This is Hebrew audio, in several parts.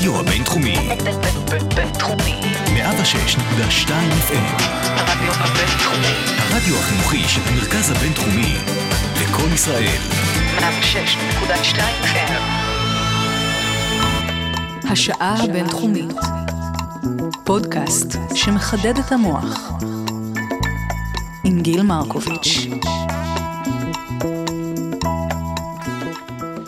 הרדיו הבינתחומי. בינתחומי. 106.2 FM. הרדיו הבינתחומי. הרדיו החינוכי של המרכז הבינתחומי. לקום ישראל. 106.2 FM. השעה הבינתחומית. פודקאסט שמחדד את המוח. עם גיל מרקוביץ'.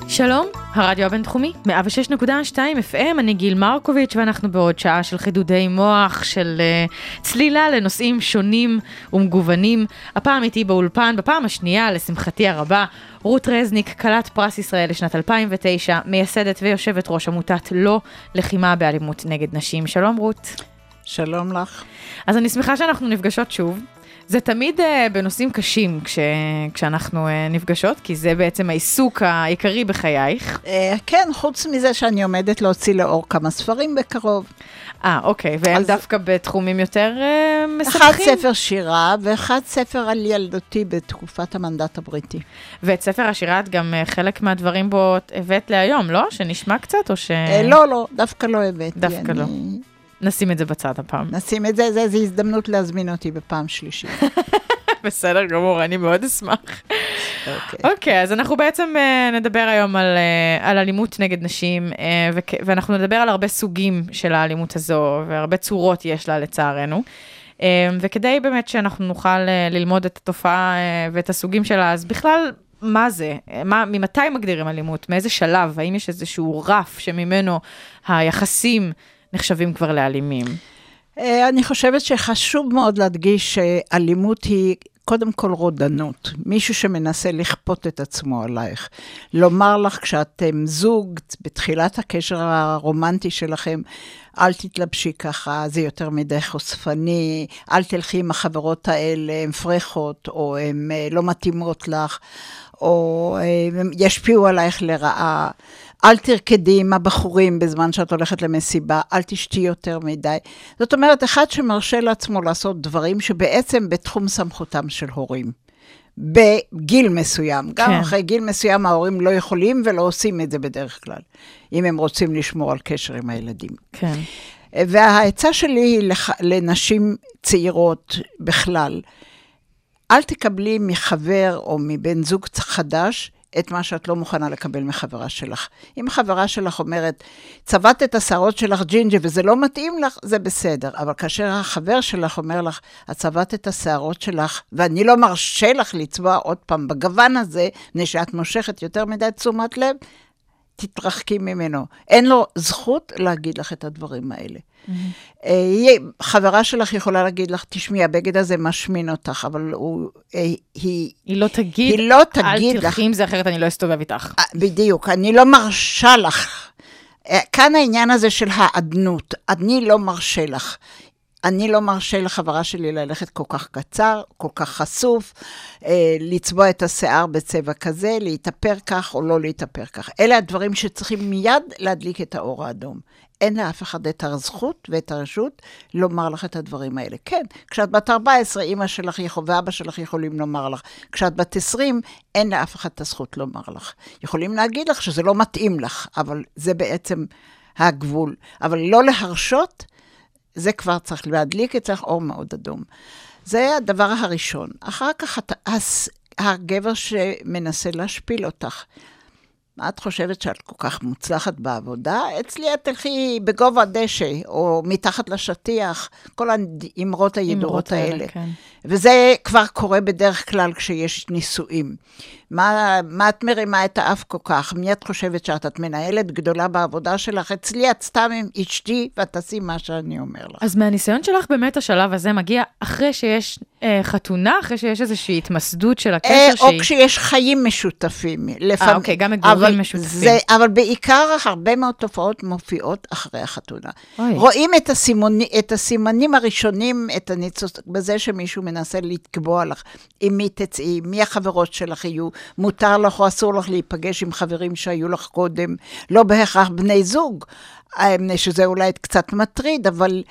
שלום, הרדיו הבינתחומי, 106.2 FM, אני גיל מרקוביץ' ואנחנו בעוד שעה של חידודי מוח, של uh, צלילה לנושאים שונים ומגוונים. הפעם איתי באולפן, בפעם השנייה, לשמחתי הרבה, רות רזניק, כלת פרס ישראל לשנת 2009, מייסדת ויושבת ראש עמותת לא לחימה באלימות נגד נשים. שלום רות. שלום לך. אז אני שמחה שאנחנו נפגשות שוב. זה תמיד uh, בנושאים קשים כש, כשאנחנו uh, נפגשות, כי זה בעצם העיסוק העיקרי בחייך. אה, כן, חוץ מזה שאני עומדת להוציא לאור כמה ספרים בקרוב. אה, אוקיי, והם אז- דווקא בתחומים יותר uh, אחד משמחים. ספר שירה ואחד ספר על ילדותי בתקופת המנדט הבריטי. ואת ספר השירה את גם uh, חלק מהדברים בו הבאת להיום, לא? שנשמע קצת או ש... אה, לא, לא, דווקא לא הבאתי. דווקא לא. נשים את זה בצד הפעם. נשים את זה, זה, זה הזדמנות להזמין אותי בפעם שלישית. בסדר גמור, אני מאוד אשמח. אוקיי. אוקיי, אז אנחנו בעצם uh, נדבר היום על, uh, על אלימות נגד נשים, uh, וכ- ואנחנו נדבר על הרבה סוגים של האלימות הזו, והרבה צורות יש לה לצערנו. Uh, וכדי באמת שאנחנו נוכל uh, ללמוד את התופעה uh, ואת הסוגים שלה, אז בכלל, מה זה? אה, מה, ממתי מגדירים אלימות? מאיזה שלב? האם יש איזשהו רף שממנו היחסים נחשבים כבר לאלימים? אה, אני חושבת שחשוב מאוד להדגיש שאלימות היא קודם כל רודנות. מישהו שמנסה לכפות את עצמו עלייך. לומר לך כשאתם זוג, בתחילת הקשר הרומנטי שלכם, אל תתלבשי ככה, זה יותר מדי חושפני, אל תלכי עם החברות האלה, הן פרחות, או הן אה, לא מתאימות לך, או אה, ישפיעו עלייך לרעה. אל תרקדי עם הבחורים בזמן שאת הולכת למסיבה, אל תשתי יותר מדי. זאת אומרת, אחד שמרשה לעצמו לעשות דברים שבעצם בתחום סמכותם של הורים. בגיל מסוים. גם כן. אחרי גיל מסוים ההורים לא יכולים ולא עושים את זה בדרך כלל, אם הם רוצים לשמור על קשר עם הילדים. כן. והעצה שלי היא לח... לנשים צעירות בכלל, אל תקבלי מחבר או מבן זוג חדש את מה שאת לא מוכנה לקבל מחברה שלך. אם חברה שלך אומרת, צבעת את השערות שלך ג'ינג'י וזה לא מתאים לך, זה בסדר. אבל כאשר החבר שלך אומר לך, את צבעת את השערות שלך, ואני לא מרשה לך לצבוע עוד פעם בגוון הזה, מפני שאת מושכת יותר מדי תשומת לב, תתרחקי ממנו. אין לו זכות להגיד לך את הדברים האלה. היא- חברה שלך יכולה להגיד לך, תשמעי, הבגד הזה משמין אותך, אבל הוא, אה, היא, היא לא תגיד, היא לא תגיד אל לך, תלכי עם זה אחרת אני לא אסתובב איתך. אה, בדיוק, אני לא מרשה לך. כאן העניין הזה של האדנות, אני לא מרשה לך. אני לא מרשה לחברה שלי ללכת כל כך קצר, כל כך חשוף, אה, לצבוע את השיער בצבע כזה, להתאפר כך או לא להתאפר כך. אלה הדברים שצריכים מיד להדליק את האור האדום. אין לאף אחד את הזכות ואת הרשות לומר לך את הדברים האלה. כן, כשאת בת 14, אימא שלך יכול, ואבא שלך יכולים לומר לך. כשאת בת 20, אין לאף אחד את הזכות לומר לך. יכולים להגיד לך שזה לא מתאים לך, אבל זה בעצם הגבול. אבל לא להרשות, זה כבר צריך להדליק אצלך אור מאוד אדום. זה הדבר הראשון. אחר כך הגבר שמנסה להשפיל אותך. מה את חושבת שאת כל כך מוצלחת בעבודה? אצלי את תלכי בגובה דשא, או מתחת לשטיח, כל האמרות הידועות האלה. כן. וזה כבר קורה בדרך כלל כשיש נישואים. מה, מה את מרימה את האף כל כך? מי את חושבת שאת? את מנהלת גדולה בעבודה שלך? אצלי את סתם עם אשתי, ואת תעשי מה שאני אומר לך. אז מהניסיון שלך, באמת השלב הזה מגיע אחרי שיש אה, חתונה, אחרי שיש איזושהי התמסדות של הקשר אה, או שהיא... כשיש חיים משותפים. לפעמים. אוקיי, גם מגורים משותפים. זה, אבל בעיקר הרבה מאוד תופעות מופיעות אחרי החתונה. אוי. רואים את, הסימוני, את הסימנים הראשונים, את הניצוץ, בזה שמישהו מנסה לתקבוע לך עם מי תצאי, מי החברות שלך יהיו, מותר לך או אסור לך להיפגש עם חברים שהיו לך קודם, לא בהכרח בני זוג, אה, שזה אולי קצת מטריד, אבל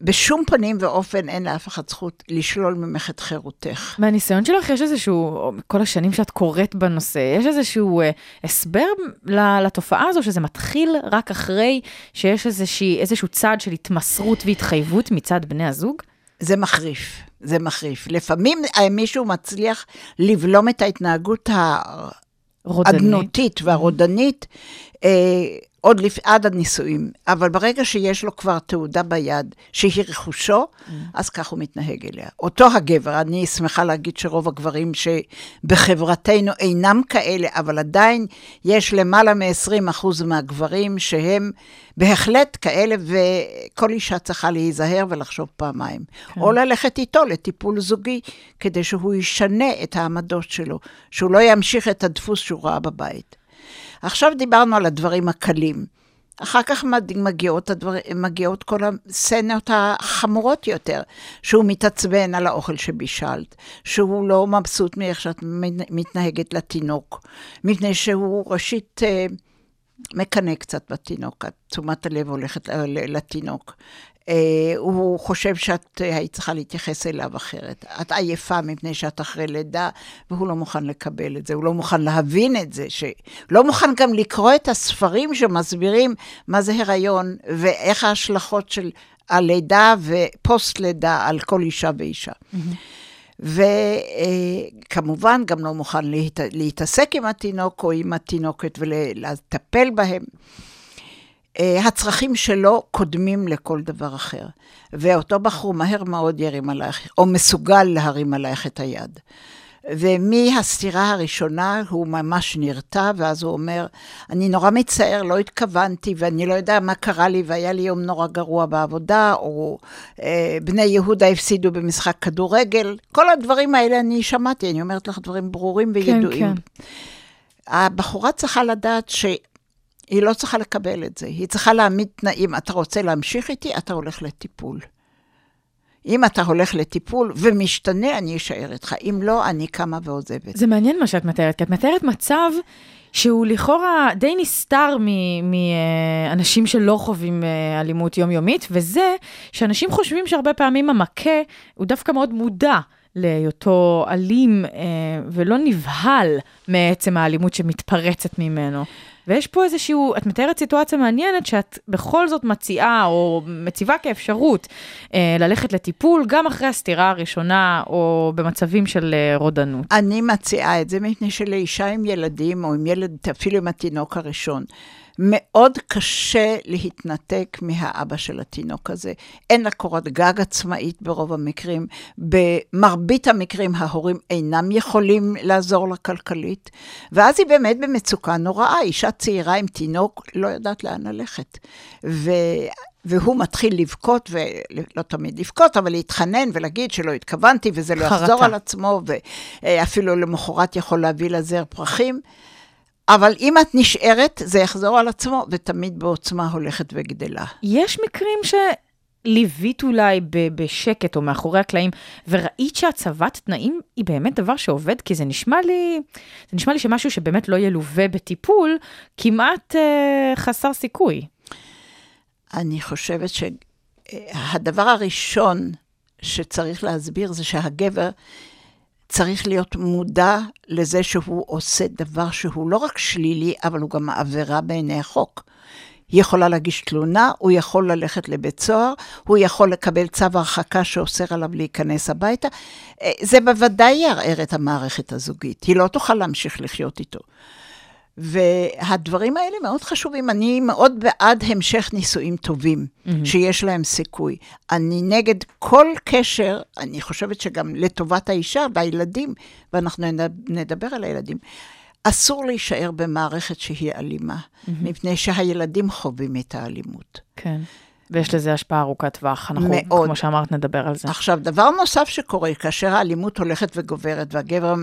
בשום פנים ואופן אין לאף אחד זכות לשלול ממך את חירותך. מהניסיון שלך יש איזשהו, כל השנים שאת קוראת בנושא, יש איזשהו אה, הסבר לתופעה הזו, שזה מתחיל רק אחרי שיש איזושהי, איזשהו צעד של התמסרות והתחייבות מצד בני הזוג? זה מחריף, זה מחריף. לפעמים אה, מישהו מצליח לבלום את ההתנהגות רודני. האדנותית והרודנית אה, עוד לפ... עד הנישואים, אבל ברגע שיש לו כבר תעודה ביד, שהיא רכושו, mm. אז כך הוא מתנהג אליה. אותו הגבר, אני שמחה להגיד שרוב הגברים שבחברתנו אינם כאלה, אבל עדיין יש למעלה מ-20% מהגברים שהם בהחלט כאלה, וכל אישה צריכה להיזהר ולחשוב פעמיים. כן. או ללכת איתו לטיפול זוגי, כדי שהוא ישנה את העמדות שלו, שהוא לא ימשיך את הדפוס שהוא ראה בבית. עכשיו דיברנו על הדברים הקלים. אחר כך מגיעות, הדבר, מגיעות כל הסצנות החמורות יותר, שהוא מתעצבן על האוכל שבישלת, שהוא לא מבסוט מאיך שאת מתנהגת לתינוק, מפני שהוא ראשית אה, מקנא קצת בתינוק, תשומת הלב הולכת לתינוק. אה, הוא חושב שאת אה, היית צריכה להתייחס אליו אחרת. את עייפה מפני שאת אחרי לידה, והוא לא מוכן לקבל את זה, הוא לא מוכן להבין את זה, שלא מוכן גם לקרוא את הספרים שמסבירים מה זה הריון, ואיך ההשלכות של הלידה ופוסט-לידה על כל אישה ואישה. Mm-hmm. וכמובן גם לא מוכן להת... להתעסק עם התינוק או עם התינוקת ולטפל בהם. אה, הצרכים שלו קודמים לכל דבר אחר. ואותו בחור מהר מאוד ירים עלייך, או מסוגל להרים עלייך את היד. ומהסתירה הראשונה הוא ממש נרתע, ואז הוא אומר, אני נורא מצער, לא התכוונתי, ואני לא יודע מה קרה לי, והיה לי יום נורא גרוע בעבודה, או אה, בני יהודה הפסידו במשחק כדורגל. כל הדברים האלה אני שמעתי, אני אומרת לך דברים ברורים וידועים. כן, כן. הבחורה צריכה לדעת ש... היא לא צריכה לקבל את זה, היא צריכה להעמיד תנאים. אתה רוצה להמשיך איתי, אתה הולך לטיפול. אם אתה הולך לטיפול ומשתנה, אני אשאר איתך. אם לא, אני קמה ועוזבת. זה מעניין מה שאת מתארת, כי את מתארת מצב שהוא לכאורה די נסתר מאנשים שלא חווים אה, אלימות יומיומית, וזה שאנשים חושבים שהרבה פעמים המכה הוא דווקא מאוד מודע. להיותו אלים אה, ולא נבהל מעצם האלימות שמתפרצת ממנו. ויש פה איזשהו, את מתארת סיטואציה מעניינת שאת בכל זאת מציעה או מציבה כאפשרות אה, ללכת לטיפול גם אחרי הסתירה הראשונה או במצבים של אה, רודנות. אני מציעה את זה מפני שלאישה עם ילדים או עם ילד, אפילו עם התינוק הראשון, מאוד קשה להתנתק מהאבא של התינוק הזה. אין לה קורת גג עצמאית ברוב המקרים. במרבית המקרים ההורים אינם יכולים לעזור לה כלכלית, ואז היא באמת במצוקה נוראה. אישה צעירה עם תינוק לא יודעת לאן ללכת. ו... והוא מתחיל לבכות, ולא תמיד לבכות, אבל להתחנן ולהגיד שלא התכוונתי וזה לא חרטה. יחזור על עצמו, ואפילו למחרת יכול להביא לזר פרחים. אבל אם את נשארת, זה יחזור על עצמו, ותמיד בעוצמה הולכת וגדלה. יש מקרים שליווית אולי בשקט או מאחורי הקלעים, וראית שהצבת תנאים היא באמת דבר שעובד? כי זה נשמע לי, זה נשמע לי שמשהו שבאמת לא ילווה בטיפול, כמעט אה, חסר סיכוי. אני חושבת שהדבר הראשון שצריך להסביר זה שהגבר צריך להיות מודע לזה שהוא עושה דבר שהוא לא רק שלילי, אבל הוא גם עבירה בעיני החוק. היא יכולה להגיש תלונה, הוא יכול ללכת לבית סוהר, הוא יכול לקבל צו הרחקה שאוסר עליו להיכנס הביתה. אה, זה בוודאי יערער את המערכת הזוגית, היא לא תוכל להמשיך לחיות איתו. והדברים האלה מאוד חשובים. אני מאוד בעד המשך נישואים טובים, mm-hmm. שיש להם סיכוי. אני נגד כל קשר, אני חושבת שגם לטובת האישה והילדים, ואנחנו נדבר על הילדים, אסור להישאר במערכת שהיא אלימה, mm-hmm. מפני שהילדים חווים את האלימות. כן. ויש לזה השפעה ארוכת טווח, אנחנו, מאוד. כמו שאמרת, נדבר על זה. עכשיו, דבר נוסף שקורה, כאשר האלימות הולכת וגוברת והגבר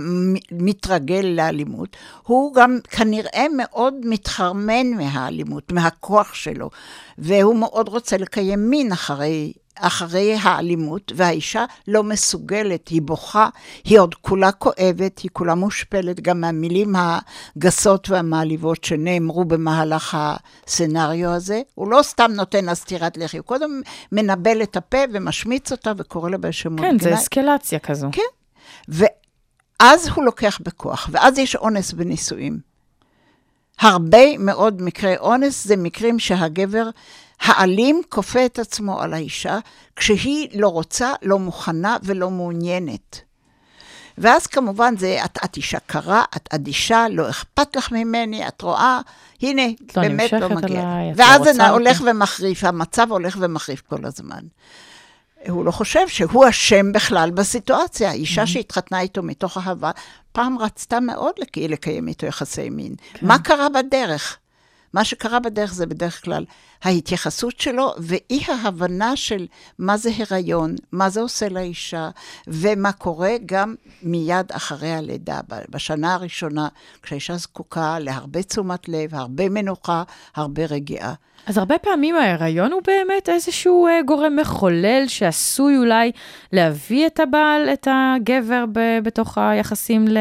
מתרגל לאלימות, הוא גם כנראה מאוד מתחרמן מהאלימות, מהכוח שלו, והוא מאוד רוצה לקיים מין אחרי אחרי האלימות, והאישה לא מסוגלת, היא בוכה, היא עוד כולה כואבת, היא כולה מושפלת גם מהמילים הגסות והמעליבות שנאמרו במהלך הסצנריו הזה. הוא לא סתם נותן לה סטירת לחי, הוא קודם מנבל את הפה ומשמיץ אותה וקורא לה בשמות כן, זה גנאי. אסקלציה כזו. כן. ואז הוא לוקח בכוח, ואז יש אונס בנישואים. הרבה מאוד מקרי אונס זה מקרים שהגבר האלים כופה את עצמו על האישה, כשהיא לא רוצה, לא מוכנה ולא מעוניינת. ואז כמובן זה, את, את אישה קרה, את אדישה, לא אכפת לך ממני, את רואה, הנה, לא באמת לא מגיע. עליי, לא ואז זה רוצה הולך אותי. ומחריף, המצב הולך ומחריף כל הזמן. הוא לא חושב שהוא אשם בכלל בסיטואציה. אישה שהתחתנה איתו מתוך אהבה, פעם רצתה מאוד לק- לקיים איתו יחסי מין. מה קרה בדרך? מה שקרה בדרך זה בדרך כלל ההתייחסות שלו ואי ההבנה של מה זה הריון, מה זה עושה לאישה, ומה קורה גם מיד אחרי הלידה, בשנה הראשונה, כשהאישה זקוקה להרבה תשומת לב, הרבה מנוחה, הרבה רגיעה. אז הרבה פעמים ההיריון הוא באמת איזשהו אה, גורם מחולל שעשוי אולי להביא את הבעל, את הגבר, ב- בתוך היחסים ל-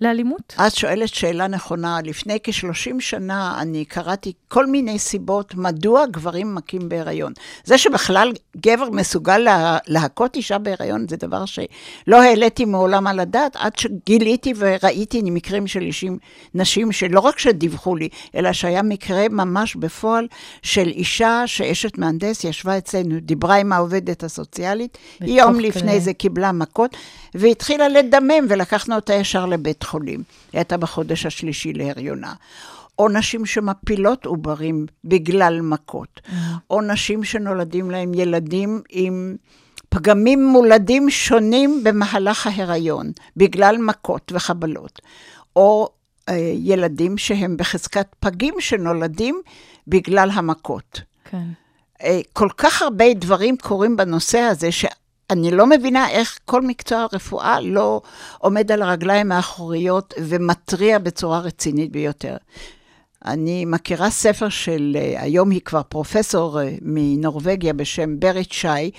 לאלימות? את שואלת שאלה נכונה. לפני כ-30 שנה אני קראתי כל מיני סיבות מדוע גברים מכים בהיריון. זה שבכלל גבר מסוגל לה, להכות אישה בהיריון זה דבר שלא העליתי מעולם על הדעת, עד שגיליתי וראיתי מקרים של אישים, נשים שלא רק שדיווחו לי, אלא שהיה מקרה ממש בפועל של אישה שאשת מהנדס ישבה אצלנו, דיברה עם העובדת הסוציאלית, יום בתוך לפני זה קיבלה מכות, והתחילה לדמם, ולקחנו אותה ישר לבית חולים. היא הייתה בחודש השלישי להריונה. או נשים שמפילות עוברים בגלל מכות. או נשים שנולדים להם ילדים עם פגמים מולדים שונים במהלך ההיריון, בגלל מכות וחבלות. או אה, ילדים שהם בחזקת פגים שנולדים בגלל המכות. כן. אה, כל כך הרבה דברים קורים בנושא הזה, שאני לא מבינה איך כל מקצוע הרפואה לא עומד על הרגליים האחוריות ומתריע בצורה רצינית ביותר. אני מכירה ספר של, אה, היום היא כבר פרופסור אה, מנורבגיה בשם בריט שי,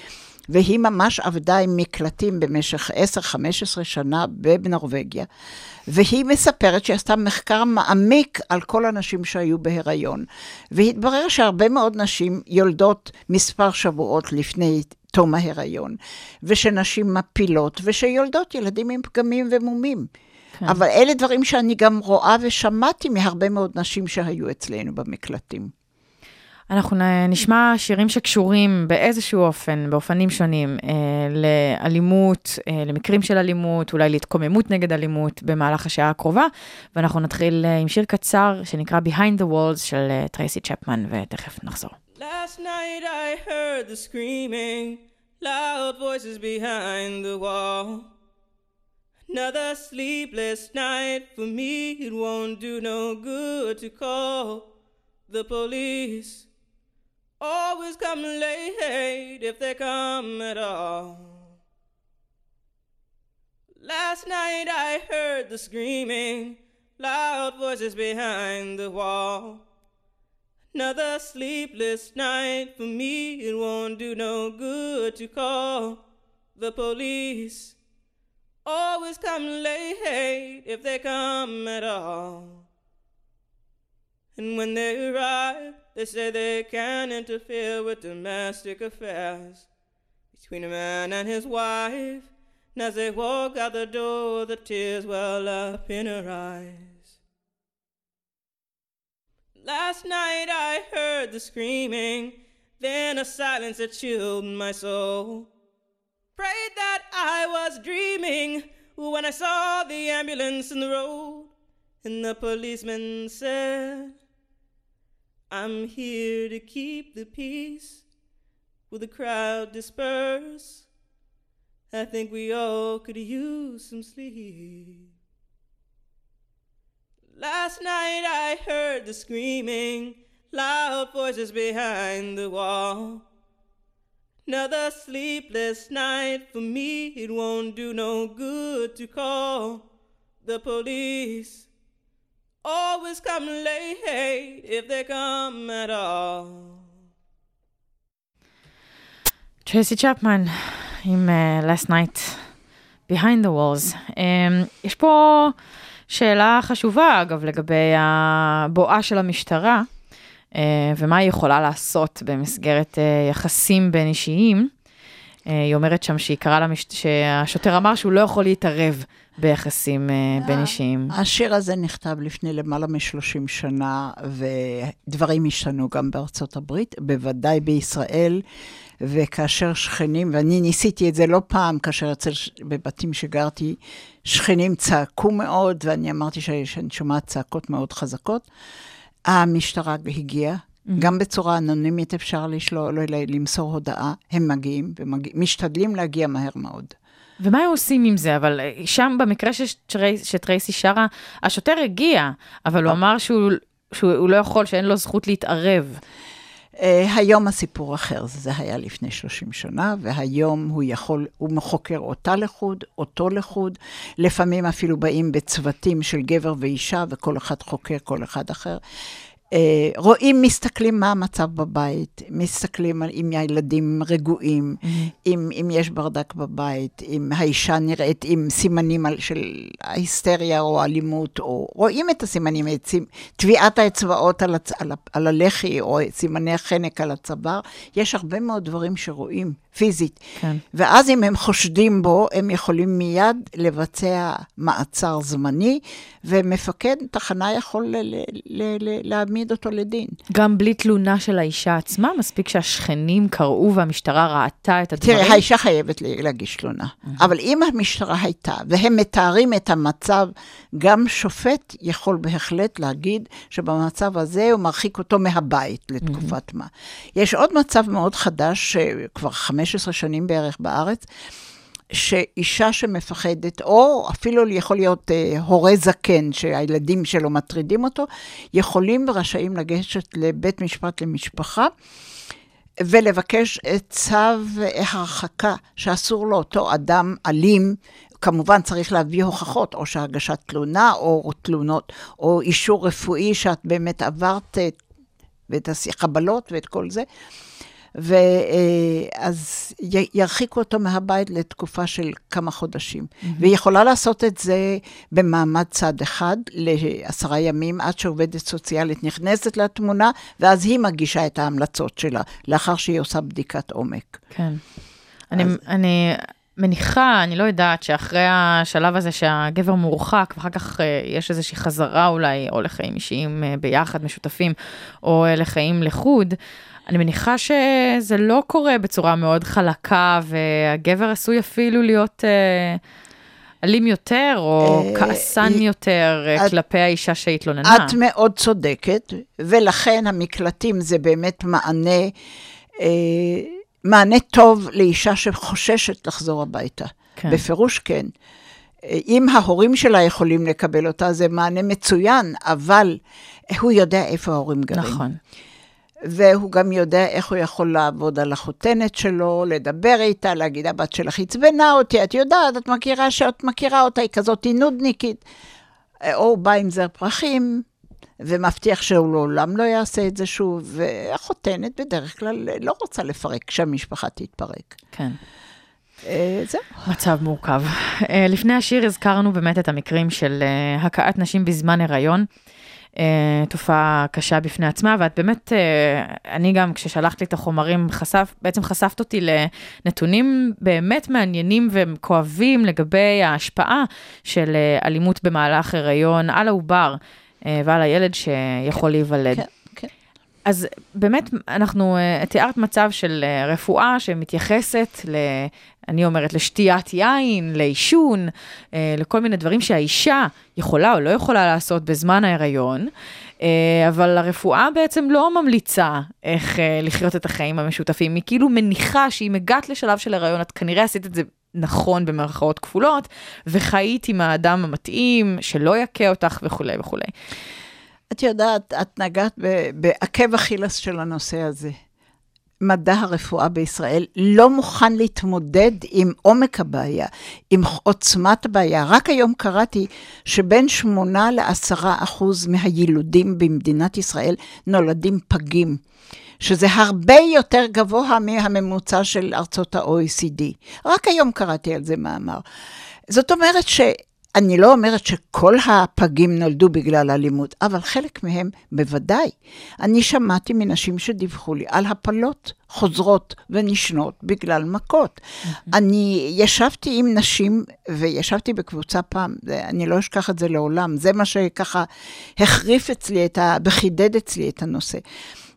והיא ממש עבדה עם מקלטים במשך 10-15 שנה בנורבגיה. והיא מספרת שהיא עשתה מחקר מעמיק על כל הנשים שהיו בהיריון. והתברר שהרבה מאוד נשים יולדות מספר שבועות לפני תום ההיריון, ושנשים מפילות, ושיולדות ילדים עם פגמים ומומים. כן. אבל אלה דברים שאני גם רואה ושמעתי מהרבה מאוד נשים שהיו אצלנו במקלטים. אנחנו נשמע שירים שקשורים באיזשהו אופן, באופנים שונים, אה, לאלימות, אה, למקרים של אלימות, אולי להתקוממות נגד אלימות במהלך השעה הקרובה, ואנחנו נתחיל אה, עם שיר קצר שנקרא Behind the Walls של אה, טרייסי צ'פמן, ותכף נחזור. Last night I heard the screaming, loud voices behind the wall. Another sleepless night for me, it won't do no good to call the police. Always come late if they come at all. Last night I heard the screaming, loud voices behind the wall. Another sleepless night for me, it won't do no good to call the police. Always come late if they come at all. And when they arrive, they say they can't interfere with domestic affairs between a man and his wife. And as they walk out the door, the tears well up in her eyes. Last night I heard the screaming, then a silence that chilled my soul. Prayed that I was dreaming when I saw the ambulance in the road, and the policeman said, I'm here to keep the peace. Will the crowd disperse? I think we all could use some sleep. Last night I heard the screaming, loud voices behind the wall. Another sleepless night for me, it won't do no good to call the police. Always come late if they come at all. טרייסי צ'פמן עם uh, Last Night Behind the Walls. Um, יש פה שאלה חשובה, אגב, לגבי הבואה של המשטרה, uh, ומה היא יכולה לעשות במסגרת uh, יחסים בין אישיים. Uh, היא אומרת שם שהיא קראה למש... שהשוטר אמר שהוא לא יכול להתערב ביחסים בין אישיים. השיר הזה נכתב לפני למעלה מ-30 שנה, ודברים השתנו גם בארצות הברית, בוודאי בישראל. וכאשר שכנים, ואני ניסיתי את זה לא פעם, כאשר אצל, בבתים שגרתי, שכנים צעקו מאוד, ואני אמרתי שאני שומעת צעקות מאוד חזקות. המשטרה הגיעה, mm-hmm. גם בצורה אנונימית אפשר לשלול, לא, למסור הודעה, הם מגיעים, ומשתדלים להגיע מהר מאוד. ומה הם עושים עם זה? אבל אה, שם, במקרה שטרי, שטרייסי שרה, השוטר הגיע, אבל הוא אמר שהוא, שהוא לא יכול, שאין לו זכות להתערב. Uh, היום הסיפור אחר, זה היה לפני 30 שנה, והיום הוא יכול, הוא חוקר אותה לחוד, אותו לחוד, לפעמים אפילו באים בצוותים של גבר ואישה, וכל אחד חוקר כל אחד אחר. אה, רואים, מסתכלים מה המצב בבית, מסתכלים על אם הילדים רגועים, mm-hmm. אם, אם יש ברדק בבית, אם האישה נראית עם סימנים של ההיסטריה או אלימות, או רואים את הסימנים, את טביעת האצבעות על, הצ, על, על הלחי, או סימני החנק על הצוואר, יש הרבה מאוד דברים שרואים פיזית. כן. ואז אם הם חושדים בו, הם יכולים מיד לבצע מעצר זמני, ומפקד תחנה יכול ל- ל- ל- להעמיד אותו לדין. גם בלי תלונה של האישה עצמה? מספיק שהשכנים קראו והמשטרה ראתה את הדברים? תראה, האישה חייבת להגיש תלונה. אבל אם המשטרה הייתה, והם מתארים את המצב, גם שופט יכול בהחלט להגיד שבמצב הזה הוא מרחיק אותו מהבית לתקופת mm-hmm. מה. יש עוד מצב מאוד חדש, שכבר 15 שנים בערך בארץ, שאישה שמפחדת, או אפילו יכול להיות אה, הורה זקן שהילדים שלו מטרידים אותו, יכולים ורשאים לגשת לבית משפט למשפחה. ולבקש את צו הרחקה שאסור לאותו אדם אלים, כמובן צריך להביא הוכחות, או שהגשת תלונה, או תלונות, או אישור רפואי שאת באמת עברת את, ואת החבלות ואת כל זה. ואז ירחיקו אותו מהבית לתקופה של כמה חודשים. Mm-hmm. והיא יכולה לעשות את זה במעמד צד אחד לעשרה ימים, עד שעובדת סוציאלית נכנסת לתמונה, ואז היא מגישה את ההמלצות שלה, לאחר שהיא עושה בדיקת עומק. כן. אז... אני, אני מניחה, אני לא יודעת, שאחרי השלב הזה שהגבר מורחק, ואחר כך אה, יש איזושהי חזרה אולי, או לחיים אישיים אה, ביחד, משותפים, או אה, לחיים לחוד, אני מניחה שזה לא קורה בצורה מאוד חלקה, והגבר עשוי אפילו להיות אלים יותר, או כעסן יותר כלפי האישה שהתלוננה. את מאוד צודקת, ולכן המקלטים זה באמת מענה, מענה טוב לאישה שחוששת לחזור הביתה. כן. בפירוש כן. אם ההורים שלה יכולים לקבל אותה, זה מענה מצוין, אבל הוא יודע איפה ההורים גרים. נכון. והוא גם יודע איך הוא יכול לעבוד על החותנת שלו, לדבר איתה, להגיד, הבת שלך עצבנה אותי, את יודעת, את מכירה שאת מכירה אותה, היא כזאת נודניקית. או בא עם זר פרחים, ומבטיח שהוא לעולם לא יעשה את זה שוב, והחותנת בדרך כלל לא רוצה לפרק כשהמשפחה תתפרק. כן. אה, זהו. מצב מורכב. אה, לפני השיר הזכרנו באמת את המקרים של אה, הכאת נשים בזמן הריון. תופעה קשה בפני עצמה, ואת באמת, אני גם, כששלחת לי את החומרים, חשף, בעצם חשפת אותי לנתונים באמת מעניינים וכואבים לגבי ההשפעה של אלימות במהלך הריון על העובר ועל הילד שיכול להיוולד. כן. כן. אז באמת, אנחנו, תיארת מצב של רפואה שמתייחסת ל... אני אומרת, לשתיית יין, לעישון, אה, לכל מיני דברים שהאישה יכולה או לא יכולה לעשות בזמן ההיריון, אה, אבל הרפואה בעצם לא ממליצה איך אה, לחיות את החיים המשותפים. היא כאילו מניחה שאם הגעת לשלב של הריון, את כנראה עשית את זה נכון במרכאות כפולות, וחיית עם האדם המתאים, שלא יכה אותך וכולי וכולי. את יודעת, את נגעת בעקב אכילס של הנושא הזה. מדע הרפואה בישראל לא מוכן להתמודד עם עומק הבעיה, עם עוצמת הבעיה. רק היום קראתי שבין 8 ל-10 אחוז מהילודים במדינת ישראל נולדים פגים. שזה הרבה יותר גבוה מהממוצע של ארצות ה-OECD. רק היום קראתי על זה מאמר. זאת אומרת ש... אני לא אומרת שכל הפגים נולדו בגלל אלימות, אבל חלק מהם בוודאי. אני שמעתי מנשים שדיווחו לי על הפלות חוזרות ונשנות בגלל מכות. אני ישבתי עם נשים, וישבתי בקבוצה פעם, אני לא אשכח את זה לעולם, זה מה שככה החריף אצלי ה... וחידד אצלי את הנושא.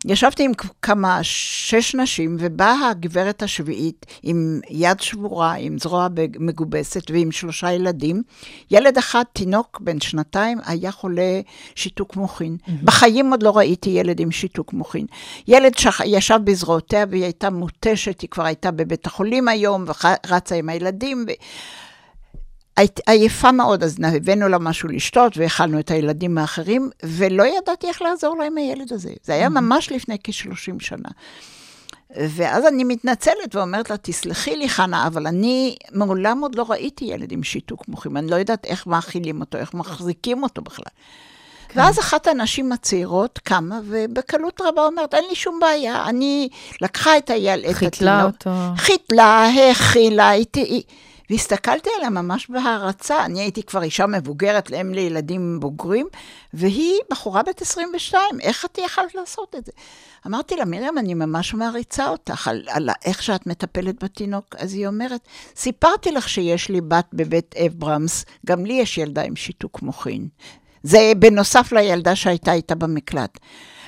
ישבתי עם כמה, שש נשים, ובאה הגברת השביעית עם יד שבורה, עם זרוע מגובסת ועם שלושה ילדים. ילד אחד, תינוק בן שנתיים, היה חולה שיתוק מוחין. Mm-hmm. בחיים עוד לא ראיתי ילד עם שיתוק מוחין. ילד שישב בזרועותיה והיא הייתה מותשת, היא כבר הייתה בבית החולים היום, ורצה עם הילדים. ו... עייפה מאוד, אז הבאנו לה משהו לשתות והאכלנו את הילדים האחרים, ולא ידעתי איך לעזור לה עם הילד הזה. זה היה ממש לפני כ-30 שנה. ואז אני מתנצלת ואומרת לה, תסלחי לי, חנה, אבל אני מעולם עוד לא ראיתי ילד עם שיתוק מוחים. אני לא יודעת איך מאכילים אותו, איך מחזיקים אותו בכלל. כן. ואז אחת הנשים הצעירות קמה, ובקלות רבה אומרת, אין לי שום בעיה, אני לקחה את הילד, חיתלה אותו. חיתלה, האכילה, הייתי... והסתכלתי עליה ממש בהערצה. אני הייתי כבר אישה מבוגרת, לאם לילדים בוגרים, והיא בחורה בת 22, איך את יכולת לעשות את זה? אמרתי לה, מרים, אני ממש מעריצה אותך על, על איך שאת מטפלת בתינוק. אז היא אומרת, סיפרתי לך שיש לי בת בבית אברמס, גם לי יש ילדה עם שיתוק מוחין. זה בנוסף לילדה שהייתה איתה במקלט.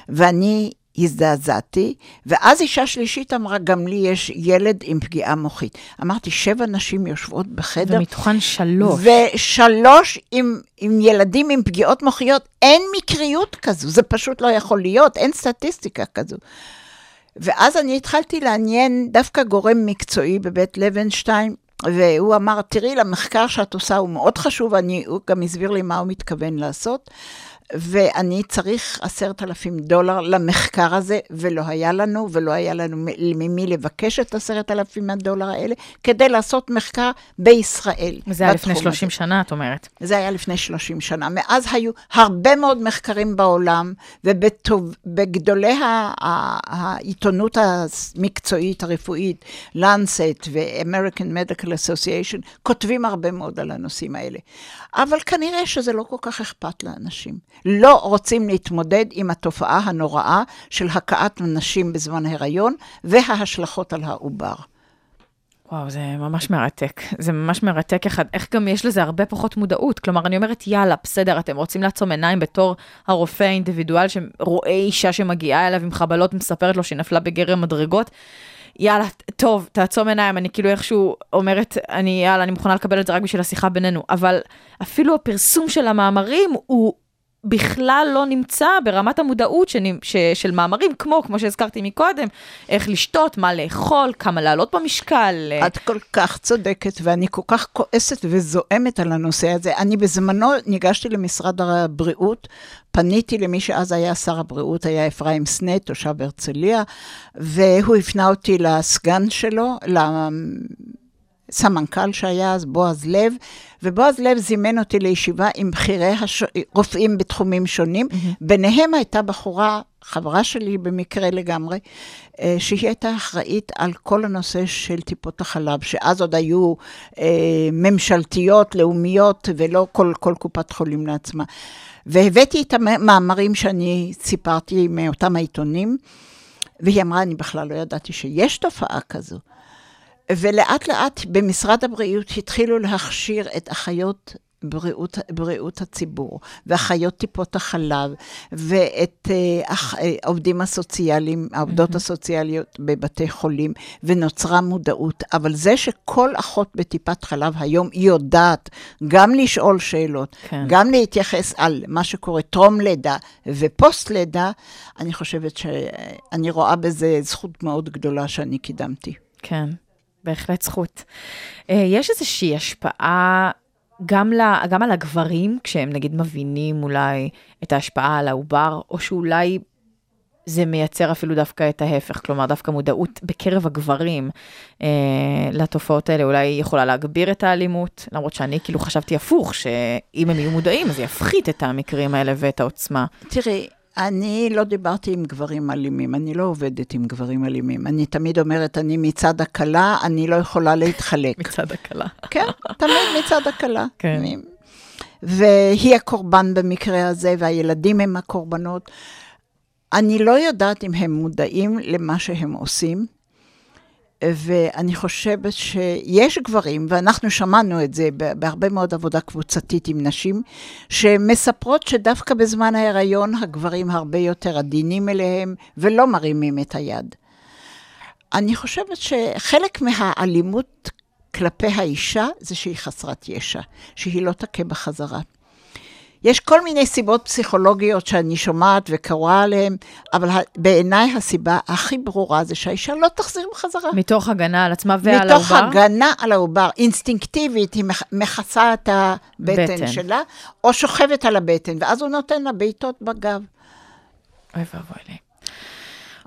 ואני הזדעזעתי, ואז אישה שלישית אמרה, גם לי יש ילד עם פגיעה מוחית. אמרתי, שבע נשים יושבות בחדר. ומתוכן שלוש. ושלוש עם, עם ילדים עם פגיעות מוחיות. אין מקריות כזו, זה פשוט לא יכול להיות, אין סטטיסטיקה כזו. ואז אני התחלתי לעניין דווקא גורם מקצועי בבית לוינשטיין, והוא אמר, תראי, למחקר שאת עושה הוא מאוד חשוב, אני, הוא גם הסביר לי מה הוא מתכוון לעשות. ואני צריך עשרת אלפים דולר למחקר הזה, ולא היה לנו, ולא היה לנו ממי לבקש את עשרת אלפים הדולר האלה, כדי לעשות מחקר בישראל. וזה היה לפני 30 הזה. שנה, את אומרת. זה היה לפני 30 שנה. מאז היו הרבה מאוד מחקרים בעולם, ובגדולי העיתונות המקצועית, הרפואית, Lancet ו-American Medical Association, כותבים הרבה מאוד על הנושאים האלה. אבל כנראה שזה לא כל כך אכפת לאנשים. לא רוצים להתמודד עם התופעה הנוראה של הכאת נשים בזמן הריון וההשלכות על העובר. וואו, זה ממש מרתק. זה ממש מרתק איך, איך גם יש לזה הרבה פחות מודעות. כלומר, אני אומרת, יאללה, בסדר, אתם רוצים לעצום עיניים בתור הרופא האינדיבידואל שרואה אישה שמגיעה אליו עם חבלות, מספרת לו שהיא נפלה בגרם מדרגות. יאללה, טוב, תעצום עיניים, אני כאילו איכשהו אומרת, אני, יאללה, אני מוכנה לקבל את זה רק בשביל השיחה בינינו. אבל אפילו הפרסום של המאמרים הוא, בכלל לא נמצא ברמת המודעות שנ... ש... של מאמרים, כמו, כמו שהזכרתי מקודם, איך לשתות, מה לאכול, כמה לעלות במשקל. את כל כך צודקת, ואני כל כך כועסת וזועמת על הנושא הזה. אני בזמנו ניגשתי למשרד הבריאות, פניתי למי שאז היה שר הבריאות, היה אפרים סנה, תושב הרצליה, והוא הפנה אותי לסגן שלו, סמנכ"ל שהיה אז, בועז לב, ובועז לב זימן אותי לישיבה עם בכירי הש... רופאים בתחומים שונים. Mm-hmm. ביניהם הייתה בחורה, חברה שלי במקרה לגמרי, אה, שהיא הייתה אחראית על כל הנושא של טיפות החלב, שאז עוד היו אה, ממשלתיות, לאומיות, ולא כל, כל קופת חולים לעצמה. והבאתי את המאמרים שאני סיפרתי מאותם העיתונים, והיא אמרה, אני בכלל לא ידעתי שיש תופעה כזו. ולאט לאט במשרד הבריאות התחילו להכשיר את אחיות בריאות, בריאות הציבור, ואחיות טיפות החלב, ואת העובדים אה, הסוציאליים, העובדות mm-hmm. הסוציאליות בבתי חולים, ונוצרה מודעות. אבל זה שכל אחות בטיפת חלב היום יודעת גם לשאול שאלות, כן. גם להתייחס על מה שקורה טרום לידה ופוסט לידה, אני חושבת שאני רואה בזה זכות מאוד גדולה שאני קידמתי. כן. בהחלט זכות. אה, יש איזושהי השפעה גם, ל, גם על הגברים, כשהם נגיד מבינים אולי את ההשפעה על העובר, או שאולי זה מייצר אפילו דווקא את ההפך, כלומר דווקא מודעות בקרב הגברים אה, לתופעות האלה אולי יכולה להגביר את האלימות, למרות שאני כאילו חשבתי הפוך, שאם הם יהיו מודעים אז יפחית את המקרים האלה ואת העוצמה. תראי, אני לא דיברתי עם גברים אלימים, אני לא עובדת עם גברים אלימים. אני תמיד אומרת, אני מצד הכלה, אני לא יכולה להתחלק. מצד הכלה. כן, תמיד מצד הכלה. כן. אני- והיא הקורבן במקרה הזה, והילדים הם הקורבנות. אני לא יודעת אם הם מודעים למה שהם עושים, ואני חושבת שיש גברים, ואנחנו שמענו את זה בהרבה מאוד עבודה קבוצתית עם נשים, שמספרות שדווקא בזמן ההיריון הגברים הרבה יותר עדינים אליהם ולא מרימים את היד. אני חושבת שחלק מהאלימות כלפי האישה זה שהיא חסרת ישע, שהיא לא תכה בחזרה. יש כל מיני סיבות פסיכולוגיות שאני שומעת וקוראה עליהן, אבל בעיניי הסיבה הכי ברורה זה שהאישה לא תחזיר בחזרה. מתוך הגנה על עצמה ועל מתוך העובר. הגנה על העובר, אינסטינקטיבית, היא מכ- מכסה את הבטן בטן. שלה, או שוכבת על הבטן, ואז הוא נותן לה בעיטות בגב. אוי ואבוי לי.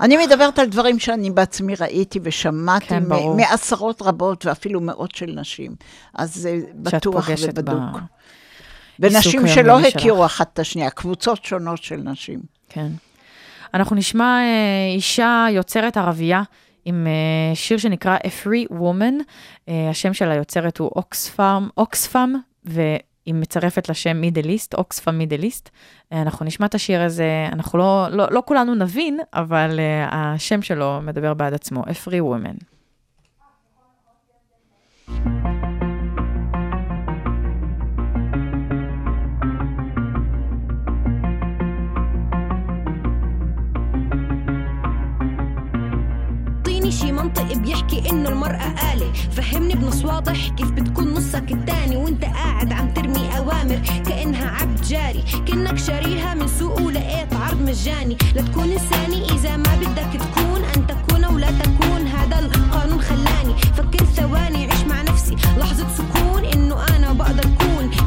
אני מדברת על דברים שאני בעצמי ראיתי ושמעתי כן, מ-. מעשרות רבות ואפילו מאות של נשים. אז זה בטוח פוגשת ב... ונשים שלא היומיומי שלך. הכירו אחת את השנייה, קבוצות שונות של נשים. כן. אנחנו נשמע אה, אישה יוצרת ערבייה עם אה, שיר שנקרא A Free Woman. אה, השם של היוצרת הוא אוקספאם, אוקספאם, והיא מצרפת לשם מידל איסט, אוקספאם מידל איסט. אנחנו נשמע את השיר הזה, אנחנו לא, לא, לא כולנו נבין, אבל השם שלו מדבר בעד עצמו, A Free Woman. اعطيني شي منطق بيحكي إنه المرأة آلة. فهمني بنص واضح كيف بتكون نصك التاني وإنت قاعد عم ترمي أوامر كأنها عبد جاري. كأنك شاريها من سوق ولقيت عرض مجاني. لا تكون إنساني إذا ما بدك تكون أن تكون ولا تكون. هذا القانون خلاني. فكر ثواني عيش مع نفسي. لحظة سكون إنه أنا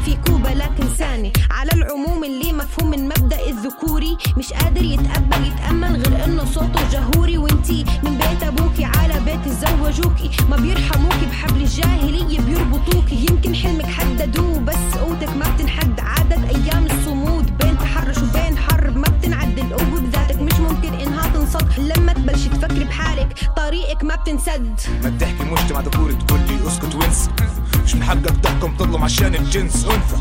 في كوبا لكن ثاني على العموم اللي مفهوم من مبدأ الذكوري. مش قادر يتقبل يتأمل غير إنه صوته جهوري. وإنتي من بيت أبوكي على بيت تزوجوكي. ما بيرحموكي بحبل الجاهلية بيربطوكي. يمكن حلمك حددوه بس قوتك ما بتنحد. عدد أيام الصمود بين تحرش وبين حرب ما بتنعدل. قوة بذاتك مش ممكن إنها تنصد. لما تبلش تفكري بحالك طريقك ما بتنسد. ما تحكي مجتمع ذكوري تقول لي اسكت وانسى. مش محقق طاقم تظلم عشان الجنس. انثى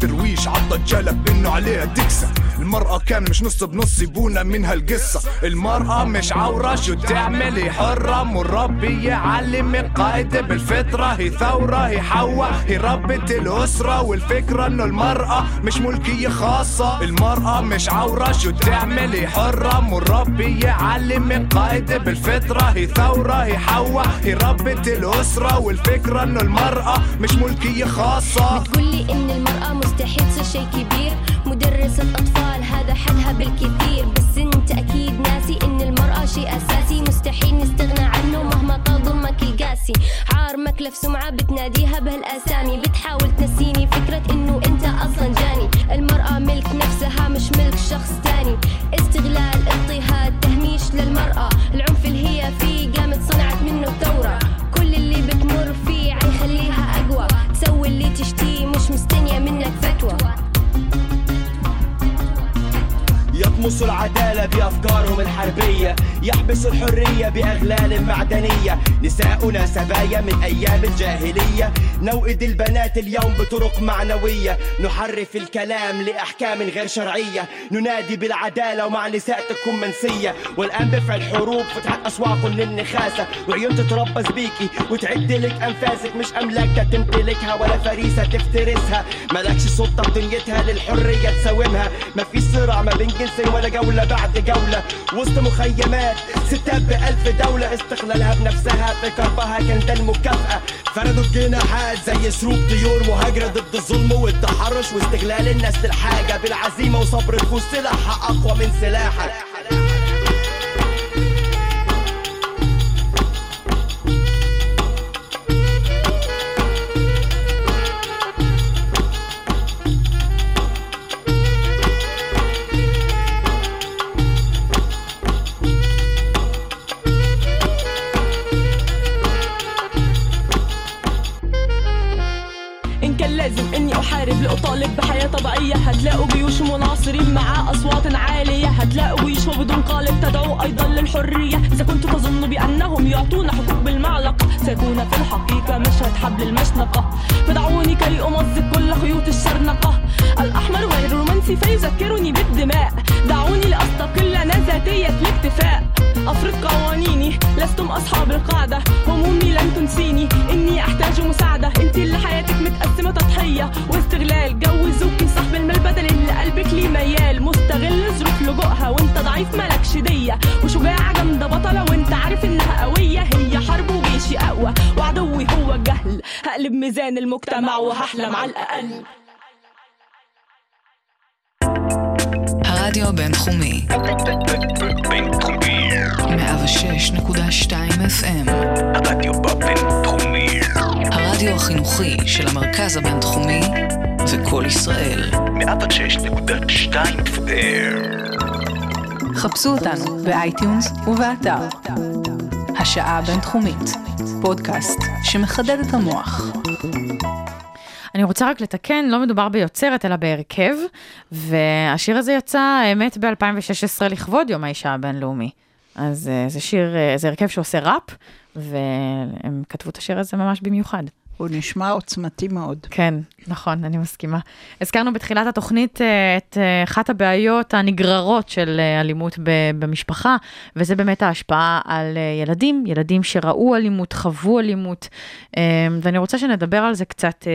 ترويش عضة جالك منه عليها تكسر المرأة كان مش نص بنص يبونا منها القصة المرأة مش عورة شو تعمل؟ هي حرة مربي يعلم. القائد بالفطرة هي ثورة هي حواء هي ربة الأسرة. والفكرة إنه المرأة مش ملكية خاصة. المرأة مش عورة شو تعمل؟ هي حرة مربي يعلم. القائد بالفطرة هي ثورة هي حواء هي ربة الأسرة. والفكرة إنه المرأة مش ملكية خاصة. بتقولي إن المرأة مستحيل تصير شي كبير. مدرسة اطفال هذا حدها بالكثير. بس أنت أكيد ناسي إن المرأة شي أساسي. مستحيل نستغنى عنه مهما طال ظلمك القاسي. عار مكلف سمعة بتناديها بهالأسامي. بتحاول تنسيني فكرة إنه أنت أصلا جاني. المرأة ملك نفسها مش ملك شخص تاني. استغلال اضطهاد تهميش للمرأة. العنف اللي هي فيه قامت صنعت منه ثورة كل اللي بتمر فيه عيخليها أقوى. تسوي اللي تشتيه مش مستنية منك فتوى. يطمسوا العدالة بأفكارهم الحربية يحبسوا الحرية بأغلال معدنية. نساؤنا سبايا من أيام الجاهلية. نوئد البنات اليوم بطرق معنوية. نحرف الكلام لأحكام غير شرعية. ننادي بالعدالة ومع نساء تكون منسية. والآن بفعل حروب فتحت أسواق للنخاسة. وعيون تتربص بيكي وتعد لك أنفاسك. مش أملاك تمتلكها ولا فريسة تفترسها. ملكش سلطة بدنيتها للحرية تساومها. ما في صراع ما بين جنسين ولا جولة بعد جولة. وسط مخيمات ستات بألف دولة. استقلالها بنفسها في كربها كان ده المكافأة. فردوا الجناحات زي سروب طيور مهاجرة ضد الظلم والتحرش. واستغلال الناس للحاجة بالعزيمة وصبر الفوز سلاحها أقوى من سلاحك. بحياة طبيعية. هتلاقوا جيوش مناصرة معاصرين معاه أصوات عالية. هتلاقوا يشوا بدون قالب. تدعو أيضا للحرية. إذا كنت تظن بأنهم يعطون حقوق بالمعلقة سيكون في الحقيقة مشهد حبل المشنقة. فدعوني كي أمزق كل خيوط الشرنقة. الأحمر غير رومانسي فيذكرني بالدماء. دعوني لأستقل أنا ذاتية الاكتفاء. أفرض قوانيني لستم أصحاب القاعدة. همومي لن تنسيني. إني أحتاج مساعدة. أنت اللي حياتك متقسمة تضحية. واستغلال جوزوكي صاحب المال بدل اللي قلبك ليه ميال مستغل ظروف لجوءها وانت ضعيف مالكش دية وشجاعة جامدة بطلة وانت عارف انها قوية هي حرب وجيشي أقوى وعدوي هو الجهل هقلب ميزان المجتمع وهحلم على الأقل הרדיו הבינתחומי, בינתחומי. 106.2 FM, הרדיו בבינתחומי. הרדיו החינוכי של המרכז הבינתחומי וקול ישראל. 106.2 FM. חפשו אותנו ב-iTunes ובאתר. השעה הבינתחומית, פודקאסט שמחדד את המוח. אני רוצה רק לתקן, לא מדובר ביוצרת, אלא בהרכב, והשיר הזה יצא, האמת, ב-2016 לכבוד יום האישה הבינלאומי. אז אה, זה שיר, אה, זה הרכב שעושה ראפ, והם כתבו את השיר הזה ממש במיוחד. הוא נשמע עוצמתי מאוד. כן, נכון, אני מסכימה. הזכרנו בתחילת התוכנית אה, את אה, אחת הבעיות הנגררות של אה, אלימות במשפחה, וזה באמת ההשפעה על ילדים, ילדים שראו אלימות, חוו אלימות, ואני רוצה שנדבר על זה קצת.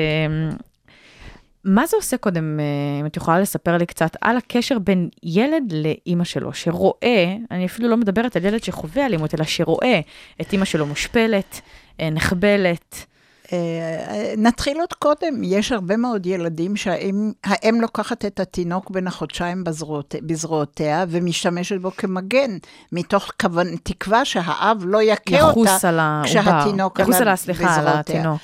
מה זה עושה קודם, אם את יכולה לספר לי קצת, על הקשר בין ילד לאימא שלו, שרואה, אני אפילו לא מדברת על ילד שחווה אלימות, אלא שרואה את אימא שלו מושפלת, נחבלת. אה, נתחיל עוד קודם, יש הרבה מאוד ילדים שהאם האם לוקחת את התינוק בן החודשיים בזרועות, בזרועותיה ומשתמשת בו כמגן, מתוך כוון, תקווה שהאב לא יכה אותה יחוס על העובר, כשהתינוק יחוס עלה עליה, סליחה, על בזרועותיה. התינוק.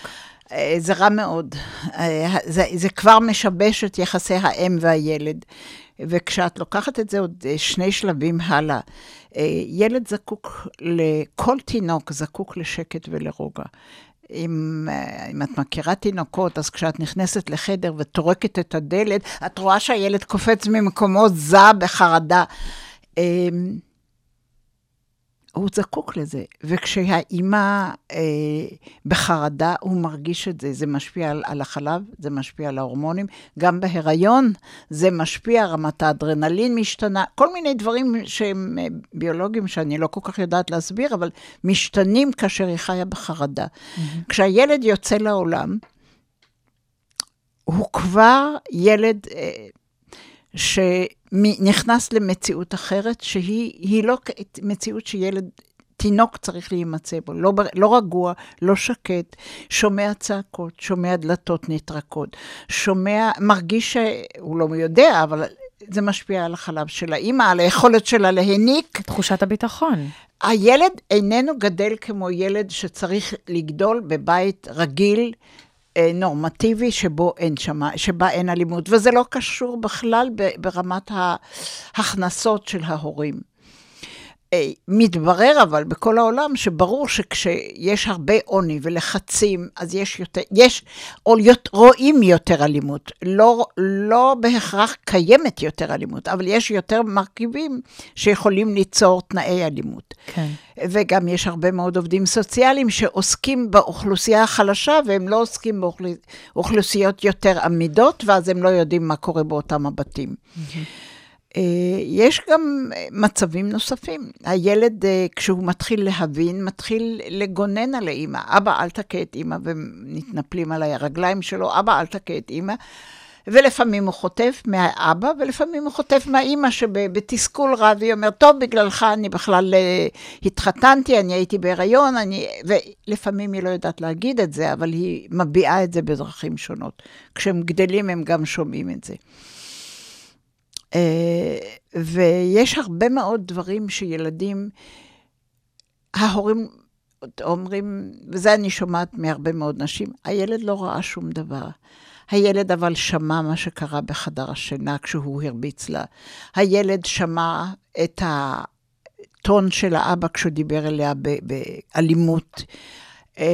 אה, זה רע מאוד. אה, זה, זה כבר משבש את יחסי האם והילד. וכשאת לוקחת את זה עוד שני שלבים הלאה, אה, ילד זקוק, כל תינוק זקוק לשקט ולרוגע. אם, אה, אם את מכירה תינוקות, אז כשאת נכנסת לחדר וטורקת את הדלת, את רואה שהילד קופץ ממקומו, זע בחרדה. הוא זקוק לזה, וכשהאימא אה, בחרדה, הוא מרגיש את זה. זה משפיע על, על החלב, זה משפיע על ההורמונים, גם בהיריון זה משפיע, רמת האדרנלין משתנה, כל מיני דברים שהם אה, ביולוגיים שאני לא כל כך יודעת להסביר, אבל משתנים כאשר היא חיה בחרדה. Mm-hmm. כשהילד יוצא לעולם, הוא כבר ילד... אה, שנכנס למציאות אחרת, שהיא לא מציאות שילד, תינוק צריך להימצא בו, לא, לא רגוע, לא שקט, שומע צעקות, שומע דלתות נטרקות, שומע, מרגיש שהוא לא יודע, אבל זה משפיע על החלב של האימא, על היכולת שלה להניק. תחושת הביטחון. הילד איננו גדל כמו ילד שצריך לגדול בבית רגיל, נורמטיבי שבו אין שמה, שבה אין אלימות, וזה לא קשור בכלל ברמת ההכנסות של ההורים. מתברר אבל בכל העולם שברור שכשיש הרבה עוני ולחצים, אז יש יותר, יש, או רואים יותר אלימות. לא, לא בהכרח קיימת יותר אלימות, אבל יש יותר מרכיבים שיכולים ליצור תנאי אלימות. כן. וגם יש הרבה מאוד עובדים סוציאליים שעוסקים באוכלוסייה החלשה, והם לא עוסקים באוכלוסיות יותר עמידות, ואז הם לא יודעים מה קורה באותם הבתים. Mm-hmm. יש גם מצבים נוספים. הילד, כשהוא מתחיל להבין, מתחיל לגונן על האימא. אבא, אל תכה את אימא, ומתנפלים על הרגליים שלו, אבא, אל תכה את אימא. ולפעמים הוא חוטף מהאבא, ולפעמים הוא חוטף מהאימא שבתסכול רב היא אומרת, טוב, בגללך אני בכלל התחתנתי, אני הייתי בהיריון, אני... ולפעמים היא לא יודעת להגיד את זה, אבל היא מביעה את זה בדרכים שונות. כשהם גדלים הם גם שומעים את זה. ויש הרבה מאוד דברים שילדים, ההורים אומרים, וזה אני שומעת מהרבה מאוד נשים, הילד לא ראה שום דבר. הילד אבל שמע מה שקרה בחדר השינה כשהוא הרביץ לה. הילד שמע את הטון של האבא כשהוא דיבר אליה באלימות.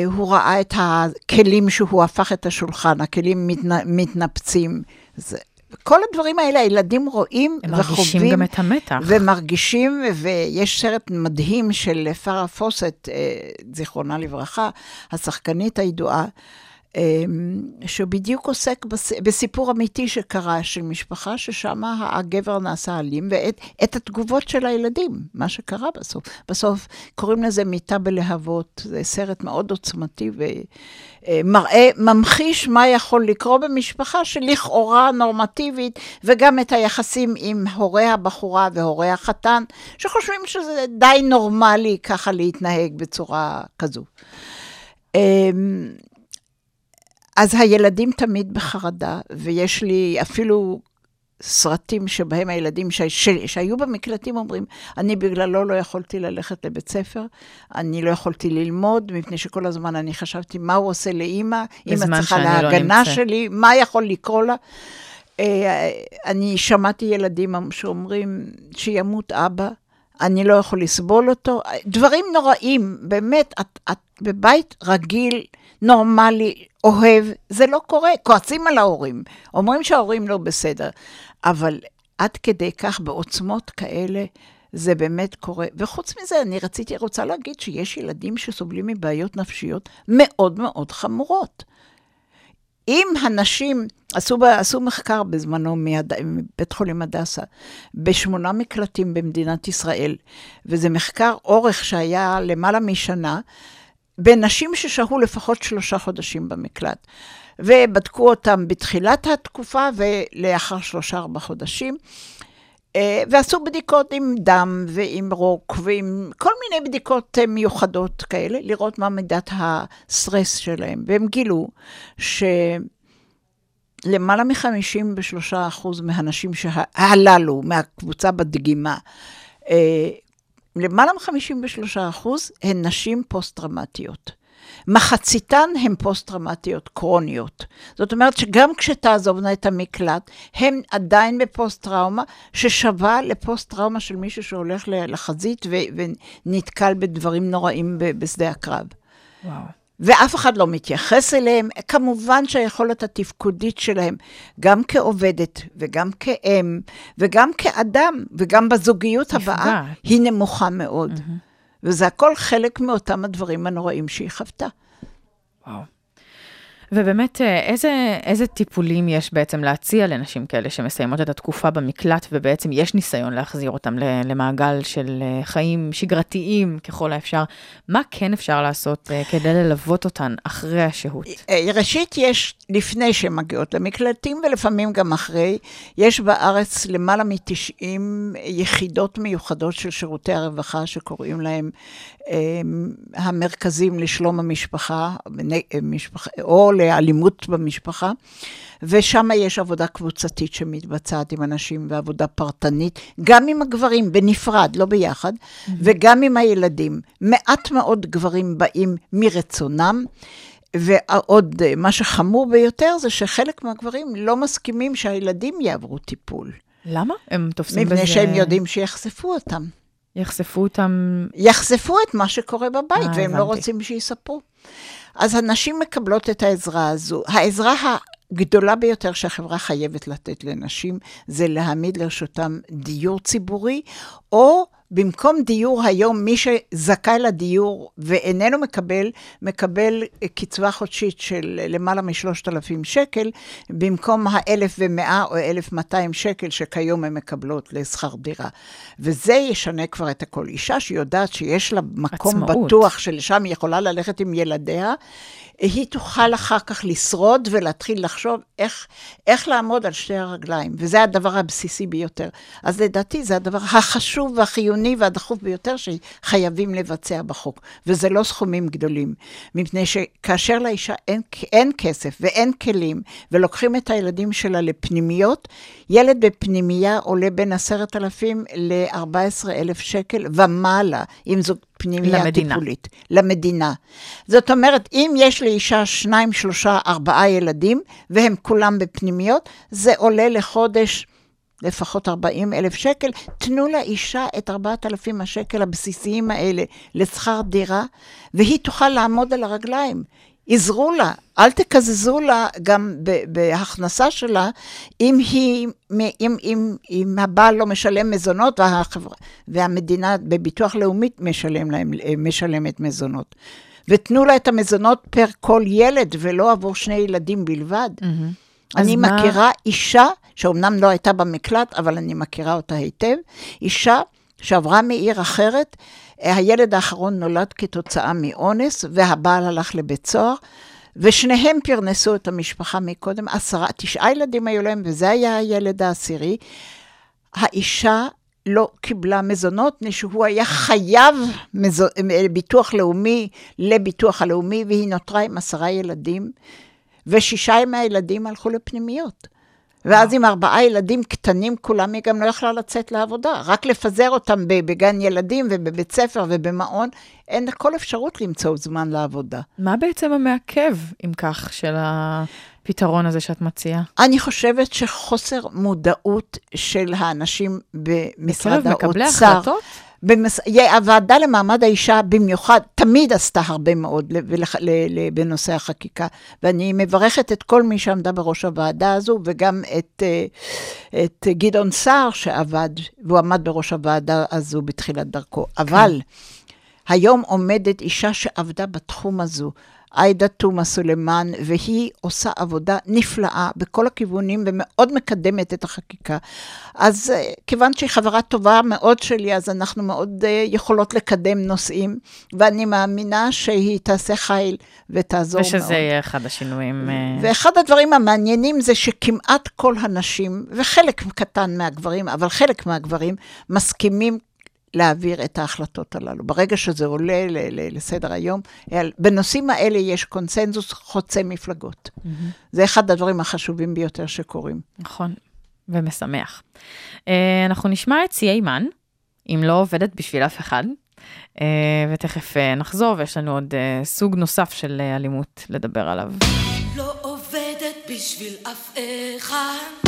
הוא ראה את הכלים שהוא הפך את השולחן, הכלים מתנפצים. זה, כל הדברים האלה, הילדים רואים הם וחווים. מרגישים גם את המתח. ומרגישים, ויש סרט מדהים של פארה פוסט, אה, זיכרונה לברכה, השחקנית הידועה, שבדיוק עוסק בס- בסיפור אמיתי שקרה, של משפחה ששם הגבר נעשה אלים, ואת את התגובות של הילדים, מה שקרה בסוף. בסוף קוראים לזה מיטה בלהבות, זה סרט מאוד עוצמתי ומראה, ממחיש מה יכול לקרות במשפחה שלכאורה נורמטיבית, וגם את היחסים עם הורי הבחורה והורי החתן, שחושבים שזה די נורמלי ככה להתנהג בצורה כזו. אז הילדים תמיד בחרדה, ויש לי אפילו סרטים שבהם הילדים ש... ש... שהיו במקלטים אומרים, אני בגללו לא יכולתי ללכת לבית ספר, אני לא יכולתי ללמוד, מפני שכל הזמן אני חשבתי מה הוא עושה לאימא, אימא צריכה לא להגנה נמצא." שלי, מה יכול לקרות לה. אה, אני שמעתי ילדים שאומרים, שימות אבא, אני לא יכול לסבול אותו. דברים נוראים, באמת, את, את בבית רגיל, נורמלי, אוהב, זה לא קורה. כועסים על ההורים, אומרים שההורים לא בסדר, אבל עד כדי כך, בעוצמות כאלה, זה באמת קורה. וחוץ מזה, אני רציתי, רוצה להגיד שיש ילדים שסובלים מבעיות נפשיות מאוד מאוד חמורות. אם הנשים, עשו, עשו מחקר בזמנו מיד, מבית חולים הדסה, בשמונה מקלטים במדינת ישראל, וזה מחקר אורך שהיה למעלה משנה, בנשים ששהו לפחות שלושה חודשים במקלט. ובדקו אותם בתחילת התקופה ולאחר שלושה-ארבעה חודשים. אה, ועשו בדיקות עם דם ועם רוק ועם כל מיני בדיקות אה, מיוחדות כאלה, לראות מה מידת הסטרס שלהם. והם גילו שלמעלה מ-53% מהנשים שה- הללו, מהקבוצה בדגימה, אה, למעלה מ-53% הן נשים פוסט-טראומטיות. מחציתן הן פוסט-טראומטיות קרוניות. זאת אומרת שגם כשתעזובנה את המקלט, הן עדיין בפוסט-טראומה ששווה לפוסט-טראומה של מישהו שהולך לחזית ו- ונתקל בדברים נוראים בשדה הקרב. וואו. ואף אחד לא מתייחס אליהם. כמובן שהיכולת התפקודית שלהם, גם כעובדת וגם כאם וגם כאדם וגם בזוגיות הבאה, נפגעת. היא נמוכה מאוד. וזה הכל חלק מאותם הדברים הנוראים שהיא חוותה. וואו. ובאמת, אה, איזה, איזה טיפולים יש בעצם להציע לנשים כאלה שמסיימות את התקופה במקלט, ובעצם יש ניסיון להחזיר אותם למעגל של אה, חיים שגרתיים ככל האפשר? מה כן אפשר לעשות אה, כדי ללוות אותן אחרי השהות? ראשית, יש, לפני שהן מגיעות למקלטים, ולפעמים גם אחרי, יש בארץ למעלה מ-90 יחידות מיוחדות של שירותי הרווחה, שקוראים להם המרכזים לשלום המשפחה, או לאלימות במשפחה, ושם יש עבודה קבוצתית שמתבצעת עם אנשים, ועבודה פרטנית, גם עם הגברים, בנפרד, לא ביחד, וגם עם הילדים. מעט מאוד גברים באים מרצונם. ועוד, אה, מה שחמור ביותר זה שחלק מהגברים לא מסכימים שהילדים יעברו טיפול. למה? הם תופסים בזה... מפני שהם יודעים שיחשפו אותם. יחשפו אותם... יחשפו את מה שקורה בבית, אה, והם לא הבנתי. רוצים שיספרו. אז הנשים מקבלות את העזרה הזו. העזרה הגדולה ביותר שהחברה חייבת לתת לנשים, זה להעמיד לרשותם דיור ציבורי, או במקום דיור היום, מי שזכאי לדיור ואיננו מקבל, מקבל קצבה חודשית של למעלה מ-3,000 שקל, במקום ה-1,100 או 1,200 שקל שכיום הן מקבלות לשכר דירה. וזה ישנה כבר את הכל. אישה שיודעת שיש לה מקום עצמאות. בטוח שלשם היא יכולה ללכת עם ילדיה, היא תוכל אחר כך לשרוד ולהתחיל לחשוב איך, איך לעמוד על שתי הרגליים, וזה הדבר הבסיסי ביותר. אז לדעתי זה הדבר החשוב והחיוני והדחוף ביותר שחייבים לבצע בחוק, וזה לא סכומים גדולים, מפני שכאשר לאישה אין, אין כסף ואין כלים, ולוקחים את הילדים שלה לפנימיות, ילד בפנימייה עולה בין עשרת אלפים ל-14 אלף שקל ומעלה, אם זו פנימייה למדינה. טיפולית. למדינה. זאת אומרת, אם יש לאישה שניים, שלושה, ארבעה ילדים, והם כולם בפנימיות, זה עולה לחודש לפחות 40 אלף שקל. תנו לאישה את 4,000 השקל הבסיסיים האלה לשכר דירה, והיא תוכל לעמוד על הרגליים. עזרו לה, אל תקזזו לה גם בהכנסה שלה, אם, היא, אם, אם, אם הבעל לא משלם מזונות והחבר, והמדינה בביטוח לאומי משלם להם, משלמת מזונות. ותנו לה את המזונות פר כל ילד, ולא עבור שני ילדים בלבד. אז אני מה- מכירה אישה, שאומנם לא הייתה במקלט, אבל אני מכירה אותה היטב, אישה שעברה מעיר אחרת, אה, הילד האחרון נולד כתוצאה מאונס, והבעל הלך לבית סוהר, ושניהם פרנסו את המשפחה מקודם, עשרה, תשעה ילדים היו להם, וזה היה הילד העשירי. האישה לא קיבלה מזונות, מפני שהוא היה חייב מזו, אה, ביטוח לאומי לביטוח הלאומי, והיא נותרה עם עשרה ילדים, ושישה מהילדים הלכו לפנימיות. ואז עם ארבעה ילדים קטנים כולם, היא גם לא יכלה לצאת לעבודה. רק לפזר אותם בגן ילדים ובבית ספר ובמעון, אין כל אפשרות למצוא זמן לעבודה. מה בעצם המעכב, אם כך, של הפתרון הזה שאת מציעה? אני חושבת שחוסר מודעות של האנשים במשרד בקרב מקבלי האוצר, החלטות? במס... הוועדה למעמד האישה במיוחד, תמיד עשתה הרבה מאוד. ולח... ל... ל... בנושא החקיקה, ואני מברכת את כל מי שעמדה בראש הוועדה הזו, וגם את, אה, את גדעון סער שעבד, והוא עמד בראש הוועדה הזו בתחילת דרכו. אבל היום עומדת אישה שעבדה בתחום הזו, עאידה תומא סלימאן, והיא עושה עבודה נפלאה בכל הכיוונים ומאוד מקדמת את החקיקה. אז אה, כיוון שהיא חברה טובה מאוד שלי, אז אנחנו מאוד אה, יכולות לקדם נושאים, ואני מאמינה שהיא תעשה חיל ותעזור מאוד. ושזה יהיה אחד השינויים. אה, ואחד הדברים המעניינים זה שכמעט כל הנשים, וחלק קטן מהגברים, אבל חלק מהגברים, מסכימים להעביר את ההחלטות הללו. ברגע שזה עולה ל- ל- לסדר היום, בנושאים האלה יש קונסנזוס חוצה מפלגות. זה אחד הדברים החשובים ביותר שקורים. נכון, ומשמח. אה, אנחנו נשמע את ציי מן, אם לא עובדת בשביל אף אחד, אה, ותכף אה, נחזור, ויש לנו עוד סוג נוסף של אלימות לדבר עליו. לא עובדת בשביל אף אחד.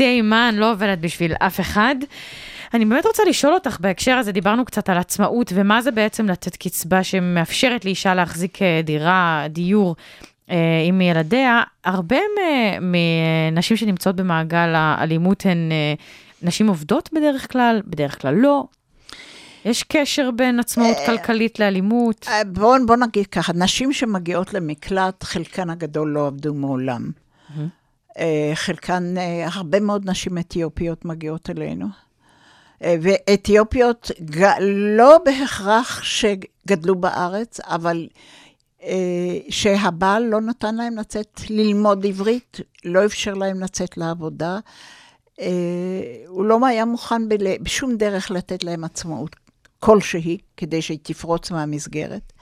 יציע אימן לא עובדת בשביל אף אחד. אני באמת רוצה לשאול אותך בהקשר הזה, דיברנו קצת על עצמאות, ומה זה בעצם לתת קצבה שמאפשרת לאישה להחזיק אה, דירה, דיור. אה, עם ילדיה, הרבה מנשים שנמצאות במעגל האלימות הן אה, נשים עובדות בדרך כלל, בדרך כלל לא. יש קשר בין עצמאות כלכלית לאלימות? בואו בוא נגיד ככה, נשים שמגיעות למקלט, חלקן הגדול לא עבדו מעולם. אה, חלקן, אה, הרבה מאוד נשים אתיופיות מגיעות אלינו. אה, ואתיופיות לא בהכרח שגדלו בארץ, אבל שהבעל לא נתן להם לצאת ללמוד עברית, לא אפשר להם לצאת לעבודה. הוא לא היה מוכן בשום דרך לתת להם עצמאות כלשהי, כדי שהיא תפרוץ מהמסגרת.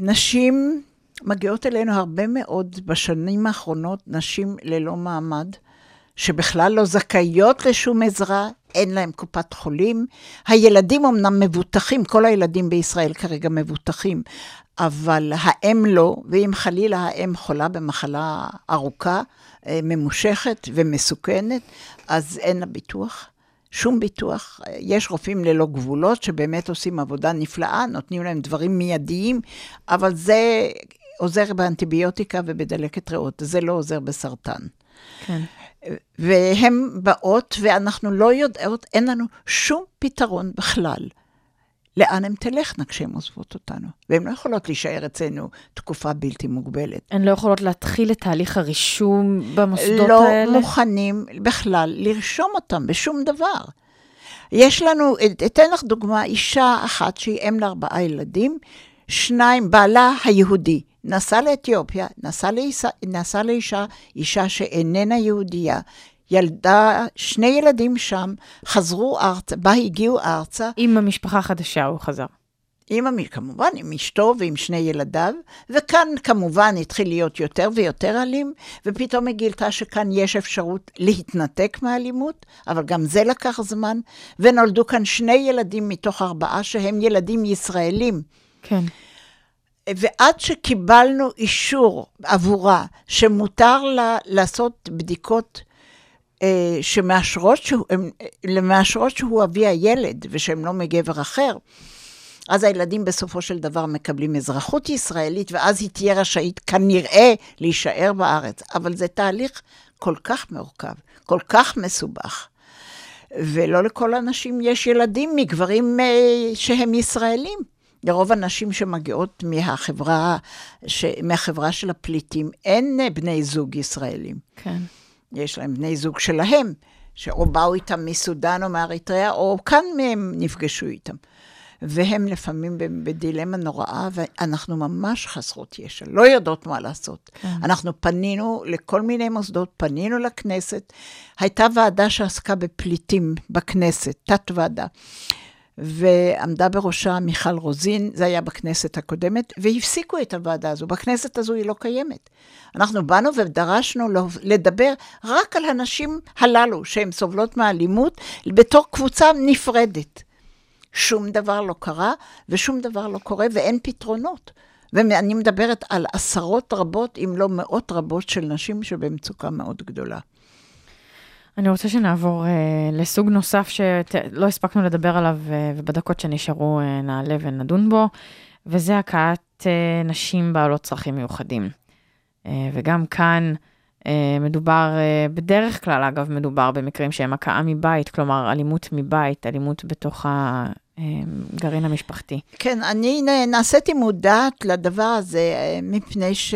נשים מגיעות אלינו הרבה מאוד בשנים האחרונות, נשים ללא מעמד, שבכלל לא זכאיות לשום עזרה, אין להם קופת חולים. הילדים אמנם מבוטחים, כל הילדים בישראל כרגע מבוטחים, אבל האם לא, ואם חלילה האם חולה במחלה ארוכה, אה, ממושכת ומסוכנת, אז אין לה ביטוח. שום ביטוח. יש רופאים ללא גבולות שבאמת עושים עבודה נפלאה, נותנים להם דברים מיידיים, אבל זה עוזר באנטיביוטיקה ובדלקת ריאות, זה לא עוזר בסרטן. כן. והן באות, ואנחנו לא יודעות, אין לנו שום פתרון בכלל. לאן הן תלכנה כשהן עוזבות אותנו? והן לא יכולות להישאר אצלנו תקופה בלתי מוגבלת. הן לא יכולות להתחיל את תהליך הרישום במוסדות לא האלה? לא מוכנים בכלל לרשום אותם בשום דבר. יש לנו, אתן לך דוגמה, אישה אחת שהיא אם לארבעה ילדים, שניים, בעלה היהודי, נסע לאתיופיה, נסע לאישה, נסע לאישה, אישה שאיננה יהודייה, ילדה שני ילדים שם, חזרו ארצה, בה הגיעו ארצה. עם המשפחה החדשה הוא חזר. עם, כמובן, עם אשתו ועם שני ילדיו, וכאן כמובן התחיל להיות יותר ויותר אלים, ופתאום היא גילתה שכאן יש אפשרות להתנתק מהאלימות, אבל גם זה לקח זמן, ונולדו כאן שני ילדים מתוך ארבעה שהם ילדים ישראלים. כן. ועד שקיבלנו אישור עבורה שמותר לה לעשות בדיקות אה, שמאשרות שהוא, הם, אה, מאשרות שהוא אבי הילד ושהם לא מגבר אחר, אז הילדים בסופו של דבר מקבלים אזרחות ישראלית, ואז היא תהיה רשאית כנראה להישאר בארץ. אבל זה תהליך כל כך מורכב, כל כך מסובך. ולא לכל הנשים יש ילדים מגברים אה, שהם ישראלים. לרוב הנשים שמגיעות מהחברה, ש... מהחברה של הפליטים, אין בני זוג ישראלים. כן. יש להם בני זוג שלהם, שאו באו איתם מסודאן או מאריתריאה, או כאן מהם נפגשו איתם. והם לפעמים בדילמה נוראה, ואנחנו ממש חסרות ישע, לא יודעות מה לעשות. כן. אנחנו פנינו לכל מיני מוסדות, פנינו לכנסת. הייתה ועדה שעסקה בפליטים בכנסת, תת-ועדה. ועמדה בראשה מיכל רוזין, זה היה בכנסת הקודמת, והפסיקו את הוועדה הזו. בכנסת הזו היא לא קיימת. אנחנו באנו ודרשנו לדבר רק על הנשים הללו, שהן סובלות מאלימות, בתור קבוצה נפרדת. שום דבר לא קרה, ושום דבר לא קורה, ואין פתרונות. ואני מדברת על עשרות רבות, אם לא מאות רבות, של נשים שבמצוקה מאוד גדולה. אני רוצה שנעבור uh, לסוג נוסף שלא הספקנו לדבר עליו, uh, ובדקות שנשארו uh, נעלה ונדון בו, וזה הכאת uh, נשים בעלות צרכים מיוחדים. Uh, וגם כאן uh, מדובר, uh, בדרך כלל, אגב, מדובר במקרים שהם הכאה מבית, כלומר, אלימות מבית, אלימות בתוך הגרעין המשפחתי. כן, אני נעשיתי מודעת לדבר הזה, מפני ש...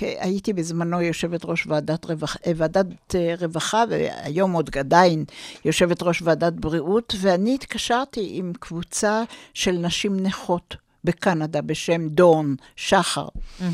הייתי בזמנו יושבת ראש ועדת, רווח, ועדת רווחה, והיום עוד עדיין יושבת ראש ועדת בריאות, ואני התקשרתי עם קבוצה של נשים נכות בקנדה בשם דורן, שחר. Mm-hmm.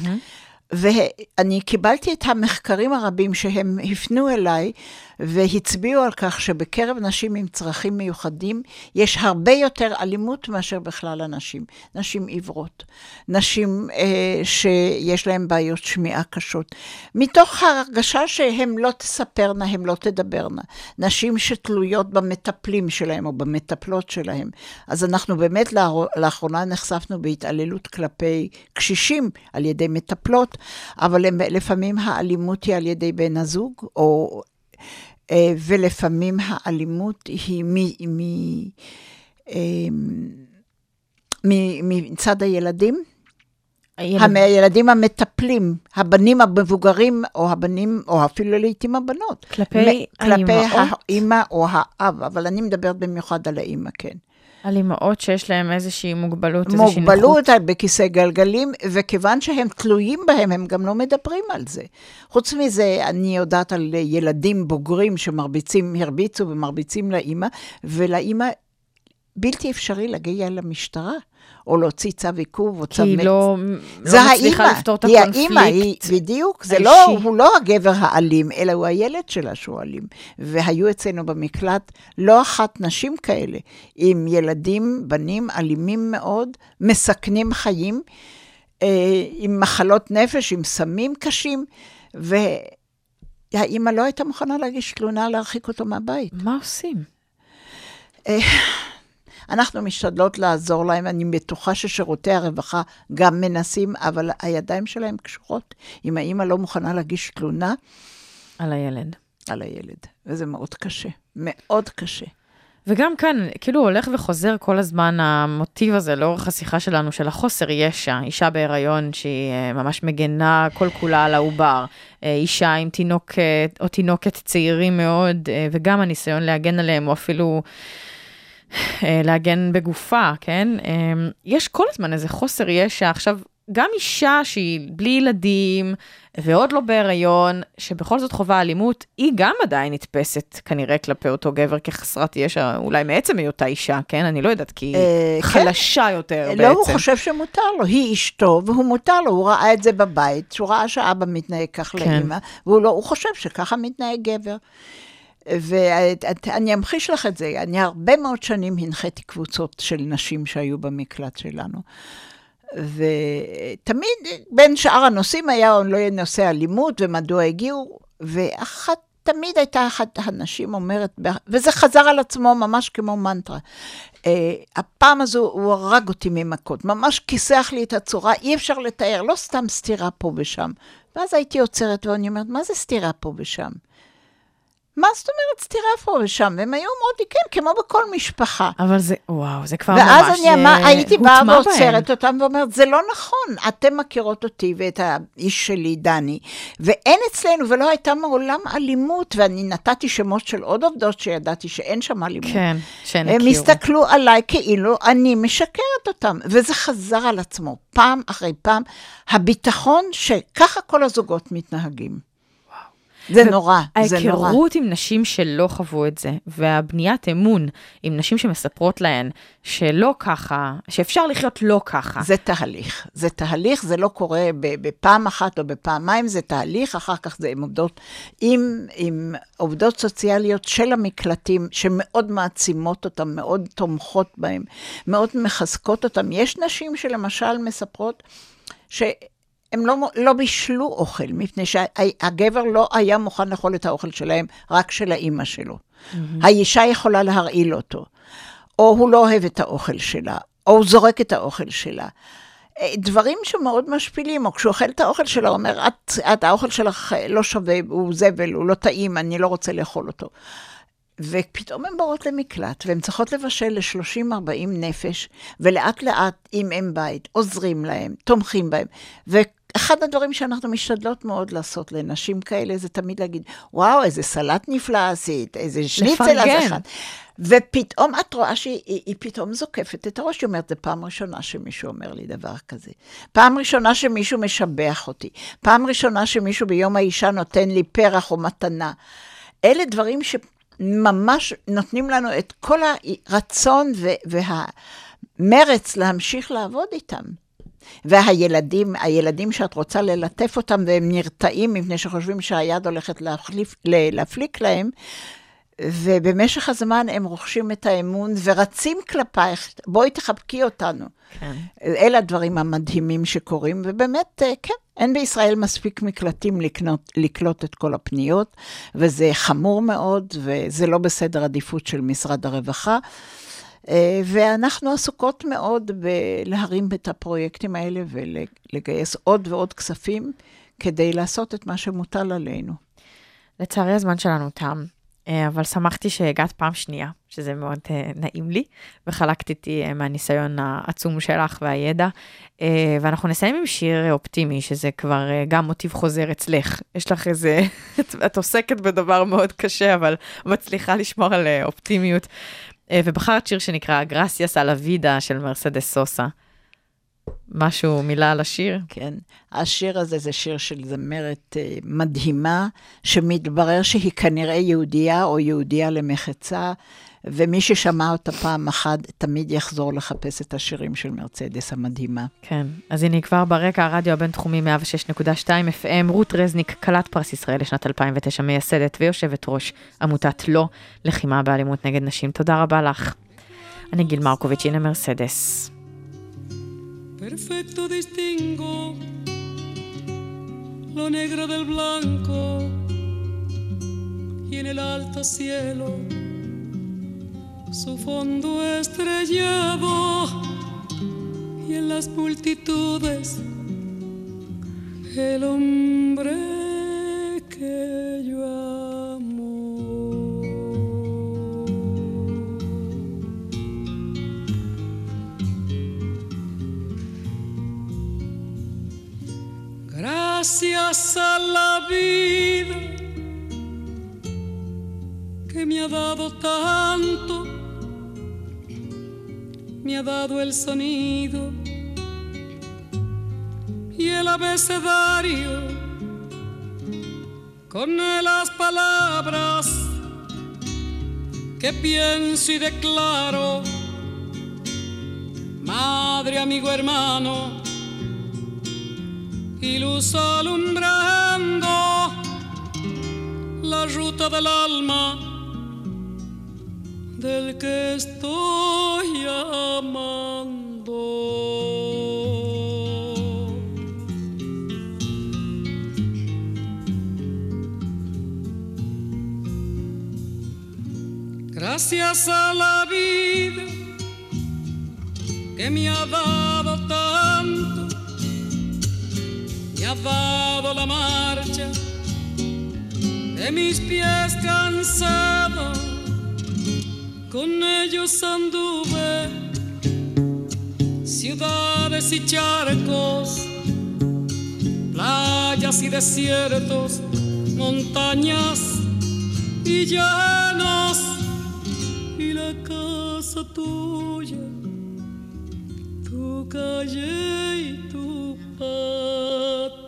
ואני קיבלתי את המחקרים הרבים שהם הפנו אליי, והצביעו על כך שבקרב נשים עם צרכים מיוחדים יש הרבה יותר אלימות מאשר בכלל הנשים. נשים עיוורות, נשים אה, שיש להן בעיות שמיעה קשות. מתוך ההרגשה שהן לא תספרנה, הן לא תדברנה. נשים שתלויות במטפלים שלהם או במטפלות שלהם. אז אנחנו באמת לאחרונה נחשפנו בהתעללות כלפי קשישים על ידי מטפלות, אבל לפעמים האלימות היא על ידי בן הזוג, או, ולפעמים האלימות היא מ... מ אמ, מצד הילדים. הילד... הילדים המטפלים, הבנים המבוגרים, או הבנים, או אפילו לעיתים הבנות. כלפי האימהות? כלפי האימא או האב, אבל אני מדברת במיוחד על האימא, כן. על אימהות שיש להן איזושהי מוגבלות, איזושהי נכות. מוגבלות בכיסא גלגלים, וכיוון שהם תלויים בהם, הם גם לא מדברים על זה. חוץ מזה, אני יודעת על ילדים בוגרים שמרביצים, הרביצו ומרביצים לאימא, ולאימא בלתי אפשרי להגיע למשטרה. או להוציא צו עיכוב או צו... כי היא לא, לא מצליחה האימא, לפתור את הקונפליקט. היא האימא, היא, בדיוק, זה לא, הוא לא הגבר האלים, אלא הוא הילד שלה שהוא אלים. והיו אצלנו במקלט לא אחת נשים כאלה, עם ילדים, בנים אלימים מאוד, מסכנים חיים, אה, עם מחלות נפש, עם סמים קשים, והאימא לא הייתה מוכנה להגיש תלונה להרחיק אותו מהבית. מה עושים? אנחנו משתדלות לעזור להם, אני בטוחה ששירותי הרווחה גם מנסים, אבל הידיים שלהם קשורות. אם האימא לא מוכנה להגיש תלונה... על הילד. על הילד, וזה מאוד קשה, מאוד קשה. וגם כאן, כאילו הולך וחוזר כל הזמן המוטיב הזה לאורך השיחה שלנו של החוסר ישע, אישה בהיריון שהיא אה, ממש מגנה כל כולה על העובר, אה, אישה עם תינוקת או תינוקת צעירים מאוד, אה, וגם הניסיון להגן עליהם, או אפילו להגן בגופה, כן? אה, יש כל הזמן איזה חוסר ישע. עכשיו, גם אישה שהיא בלי ילדים ועוד לא בהיריון, שבכל זאת חווה אלימות, היא גם עדיין נתפסת כנראה כלפי אותו גבר כחסרת ישע, אולי מעצם היותה אישה, כן? אני לא יודעת, כי היא אה, חלשה כן. יותר לא, בעצם. לא, הוא חושב שמותר לו, היא אשתו, והוא מותר לו, הוא ראה את זה בבית, שהוא ראה שאבא מתנהג כך כן. לאמא, והוא לא, חושב שככה מתנהג גבר. ואני אמחיש לך את זה, אני הרבה מאוד שנים הנחיתי קבוצות של נשים שהיו במקלט שלנו. ותמיד, בין שאר הנושאים היה לא יהיה נושא אלימות ומדוע הגיעו, ואחת, תמיד הייתה אחת הנשים אומרת, וזה חזר על עצמו ממש כמו מנטרה. Uh, הפעם הזו הוא הרג אותי ממכות, ממש כיסח לי את הצורה, אי אפשר לתאר, לא סתם סתירה פה ושם. ואז הייתי עוצרת ואני אומרת, מה זה סתירה פה ושם? מה זאת אומרת סתירה פה ושם? והם היו מאוד, כן, כמו בכל משפחה. אבל זה, וואו, זה כבר ממש הוטמע ואז אני אמר, הייתי באה ועוצרת אותם ואומרת, זה לא נכון, אתם מכירות אותי ואת האיש שלי, דני, ואין אצלנו, ולא הייתה מעולם אלימות, ואני נתתי שמות של עוד עובדות שידעתי שאין שם אלימות. כן, שהן הכירו. הם הסתכלו עליי כאילו אני משקרת אותם, וזה חזר על עצמו, פעם אחרי פעם, הביטחון שככה כל הזוגות מתנהגים. זה נורא, זה נורא. ההיכרות עם נשים שלא חוו את זה, והבניית אמון עם נשים שמספרות להן שלא ככה, שאפשר לחיות לא ככה. זה תהליך. זה תהליך, זה לא קורה בפעם אחת או בפעמיים, זה תהליך, אחר כך זה עם עובדות, עם, עם עובדות סוציאליות של המקלטים, שמאוד מעצימות אותם, מאוד תומכות בהם, מאוד מחזקות אותם. יש נשים שלמשל מספרות, ש... הם לא, לא בישלו אוכל, מפני שהגבר לא היה מוכן לאכול את האוכל שלהם, רק של האימא שלו. Mm-hmm. האישה יכולה להרעיל אותו, או הוא לא אוהב את האוכל שלה, או הוא זורק את האוכל שלה. אה, דברים שמאוד משפילים, או כשהוא אוכל את האוכל שלה, הוא אומר, את, את, האוכל שלך לא שווה, הוא זבל, הוא לא טעים, אני לא רוצה לאכול אותו. ופתאום הן באות למקלט, והן צריכות לבשל ל-30-40 נפש, ולאט לאט, אם הם בית, עוזרים להם, תומכים בהם. אחד הדברים שאנחנו משתדלות מאוד לעשות לנשים כאלה, זה תמיד להגיד, וואו, איזה סלט נפלא עשית, איזה שניצל אז אחד. ופתאום את רואה שהיא פתאום זוקפת את הראש, היא אומרת, זו פעם ראשונה שמישהו אומר לי דבר כזה. פעם ראשונה שמישהו משבח אותי. פעם ראשונה שמישהו ביום האישה נותן לי פרח או מתנה. אלה דברים שממש נותנים לנו את כל הרצון והמרץ להמשיך לעבוד איתם. והילדים, הילדים שאת רוצה ללטף אותם והם נרתעים מפני שחושבים שהיד הולכת להחליף, להפליק להם, ובמשך הזמן הם רוכשים את האמון ורצים כלפייך, בואי תחבקי אותנו. כן. אלה הדברים המדהימים שקורים, ובאמת, אה, כן, אין בישראל מספיק מקלטים לקנות, לקלוט את כל הפניות, וזה חמור מאוד, וזה לא בסדר עדיפות של משרד הרווחה. אה, ואנחנו עסוקות מאוד בלהרים את הפרויקטים האלה ולגייס עוד ועוד כספים כדי לעשות את מה שמוטל עלינו. לצערי הזמן שלנו תם, אה, אבל שמחתי שהגעת פעם שנייה, שזה מאוד אה, נעים לי, וחלקת איתי מהניסיון העצום שלך והידע. ואנחנו נסיים עם שיר אופטימי, שזה כבר גם מוטיב חוזר אצלך. יש לך איזה, את עוסקת בדבר מאוד קשה, אבל מצליחה לשמור על אופטימיות. ובחרת שיר שנקרא גרסיאס על הוידה של מרסדס סוסה. משהו, מילה על השיר? כן. השיר הזה זה שיר של זמרת uh, מדהימה, שמתברר שהיא כנראה יהודייה או יהודייה למחצה, ומי ששמע אותה פעם אחת, תמיד יחזור לחפש את השירים של מרצדס המדהימה. כן, אז הנה כבר ברקע הרדיו הבינתחומי 106.2 FM, רות רזניק, כלת פרס ישראל לשנת 2009, מייסדת ויושבת ראש עמותת לא, לחימה באלימות נגד נשים. תודה רבה לך. אני גיל מרקוביץ', הנה מרסדס. Perfecto distingo lo negro del blanco y en el alto cielo su fondo estrellado y en las multitudes el hombre que yo amo. Gracias a la vida que me ha dado tanto, me ha dado el sonido y el abecedario con las palabras que pienso y declaro, madre, amigo, hermano y luz alumbrando la ruta del alma del que estoy amando. Gracias a la vida que me ha dado tanto me ha dado la marcha de mis pies cansados, con ellos anduve ciudades y charcos, playas y desiertos, montañas y llanos, y la casa tuya, tu calle y tu patio.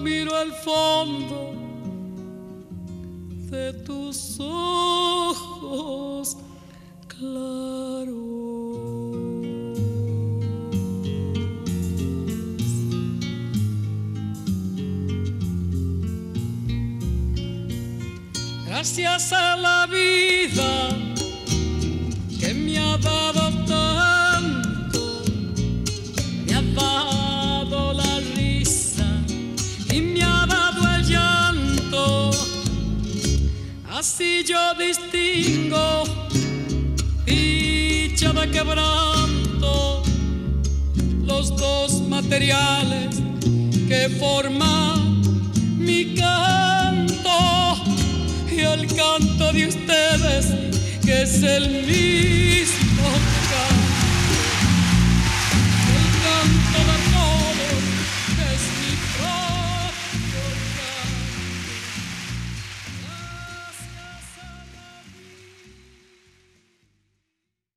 miro el fondo de tus ojos claros. Gracias a la vida Yo distingo dicha de quebranto, los dos materiales que forman mi canto y el canto de ustedes que es el mismo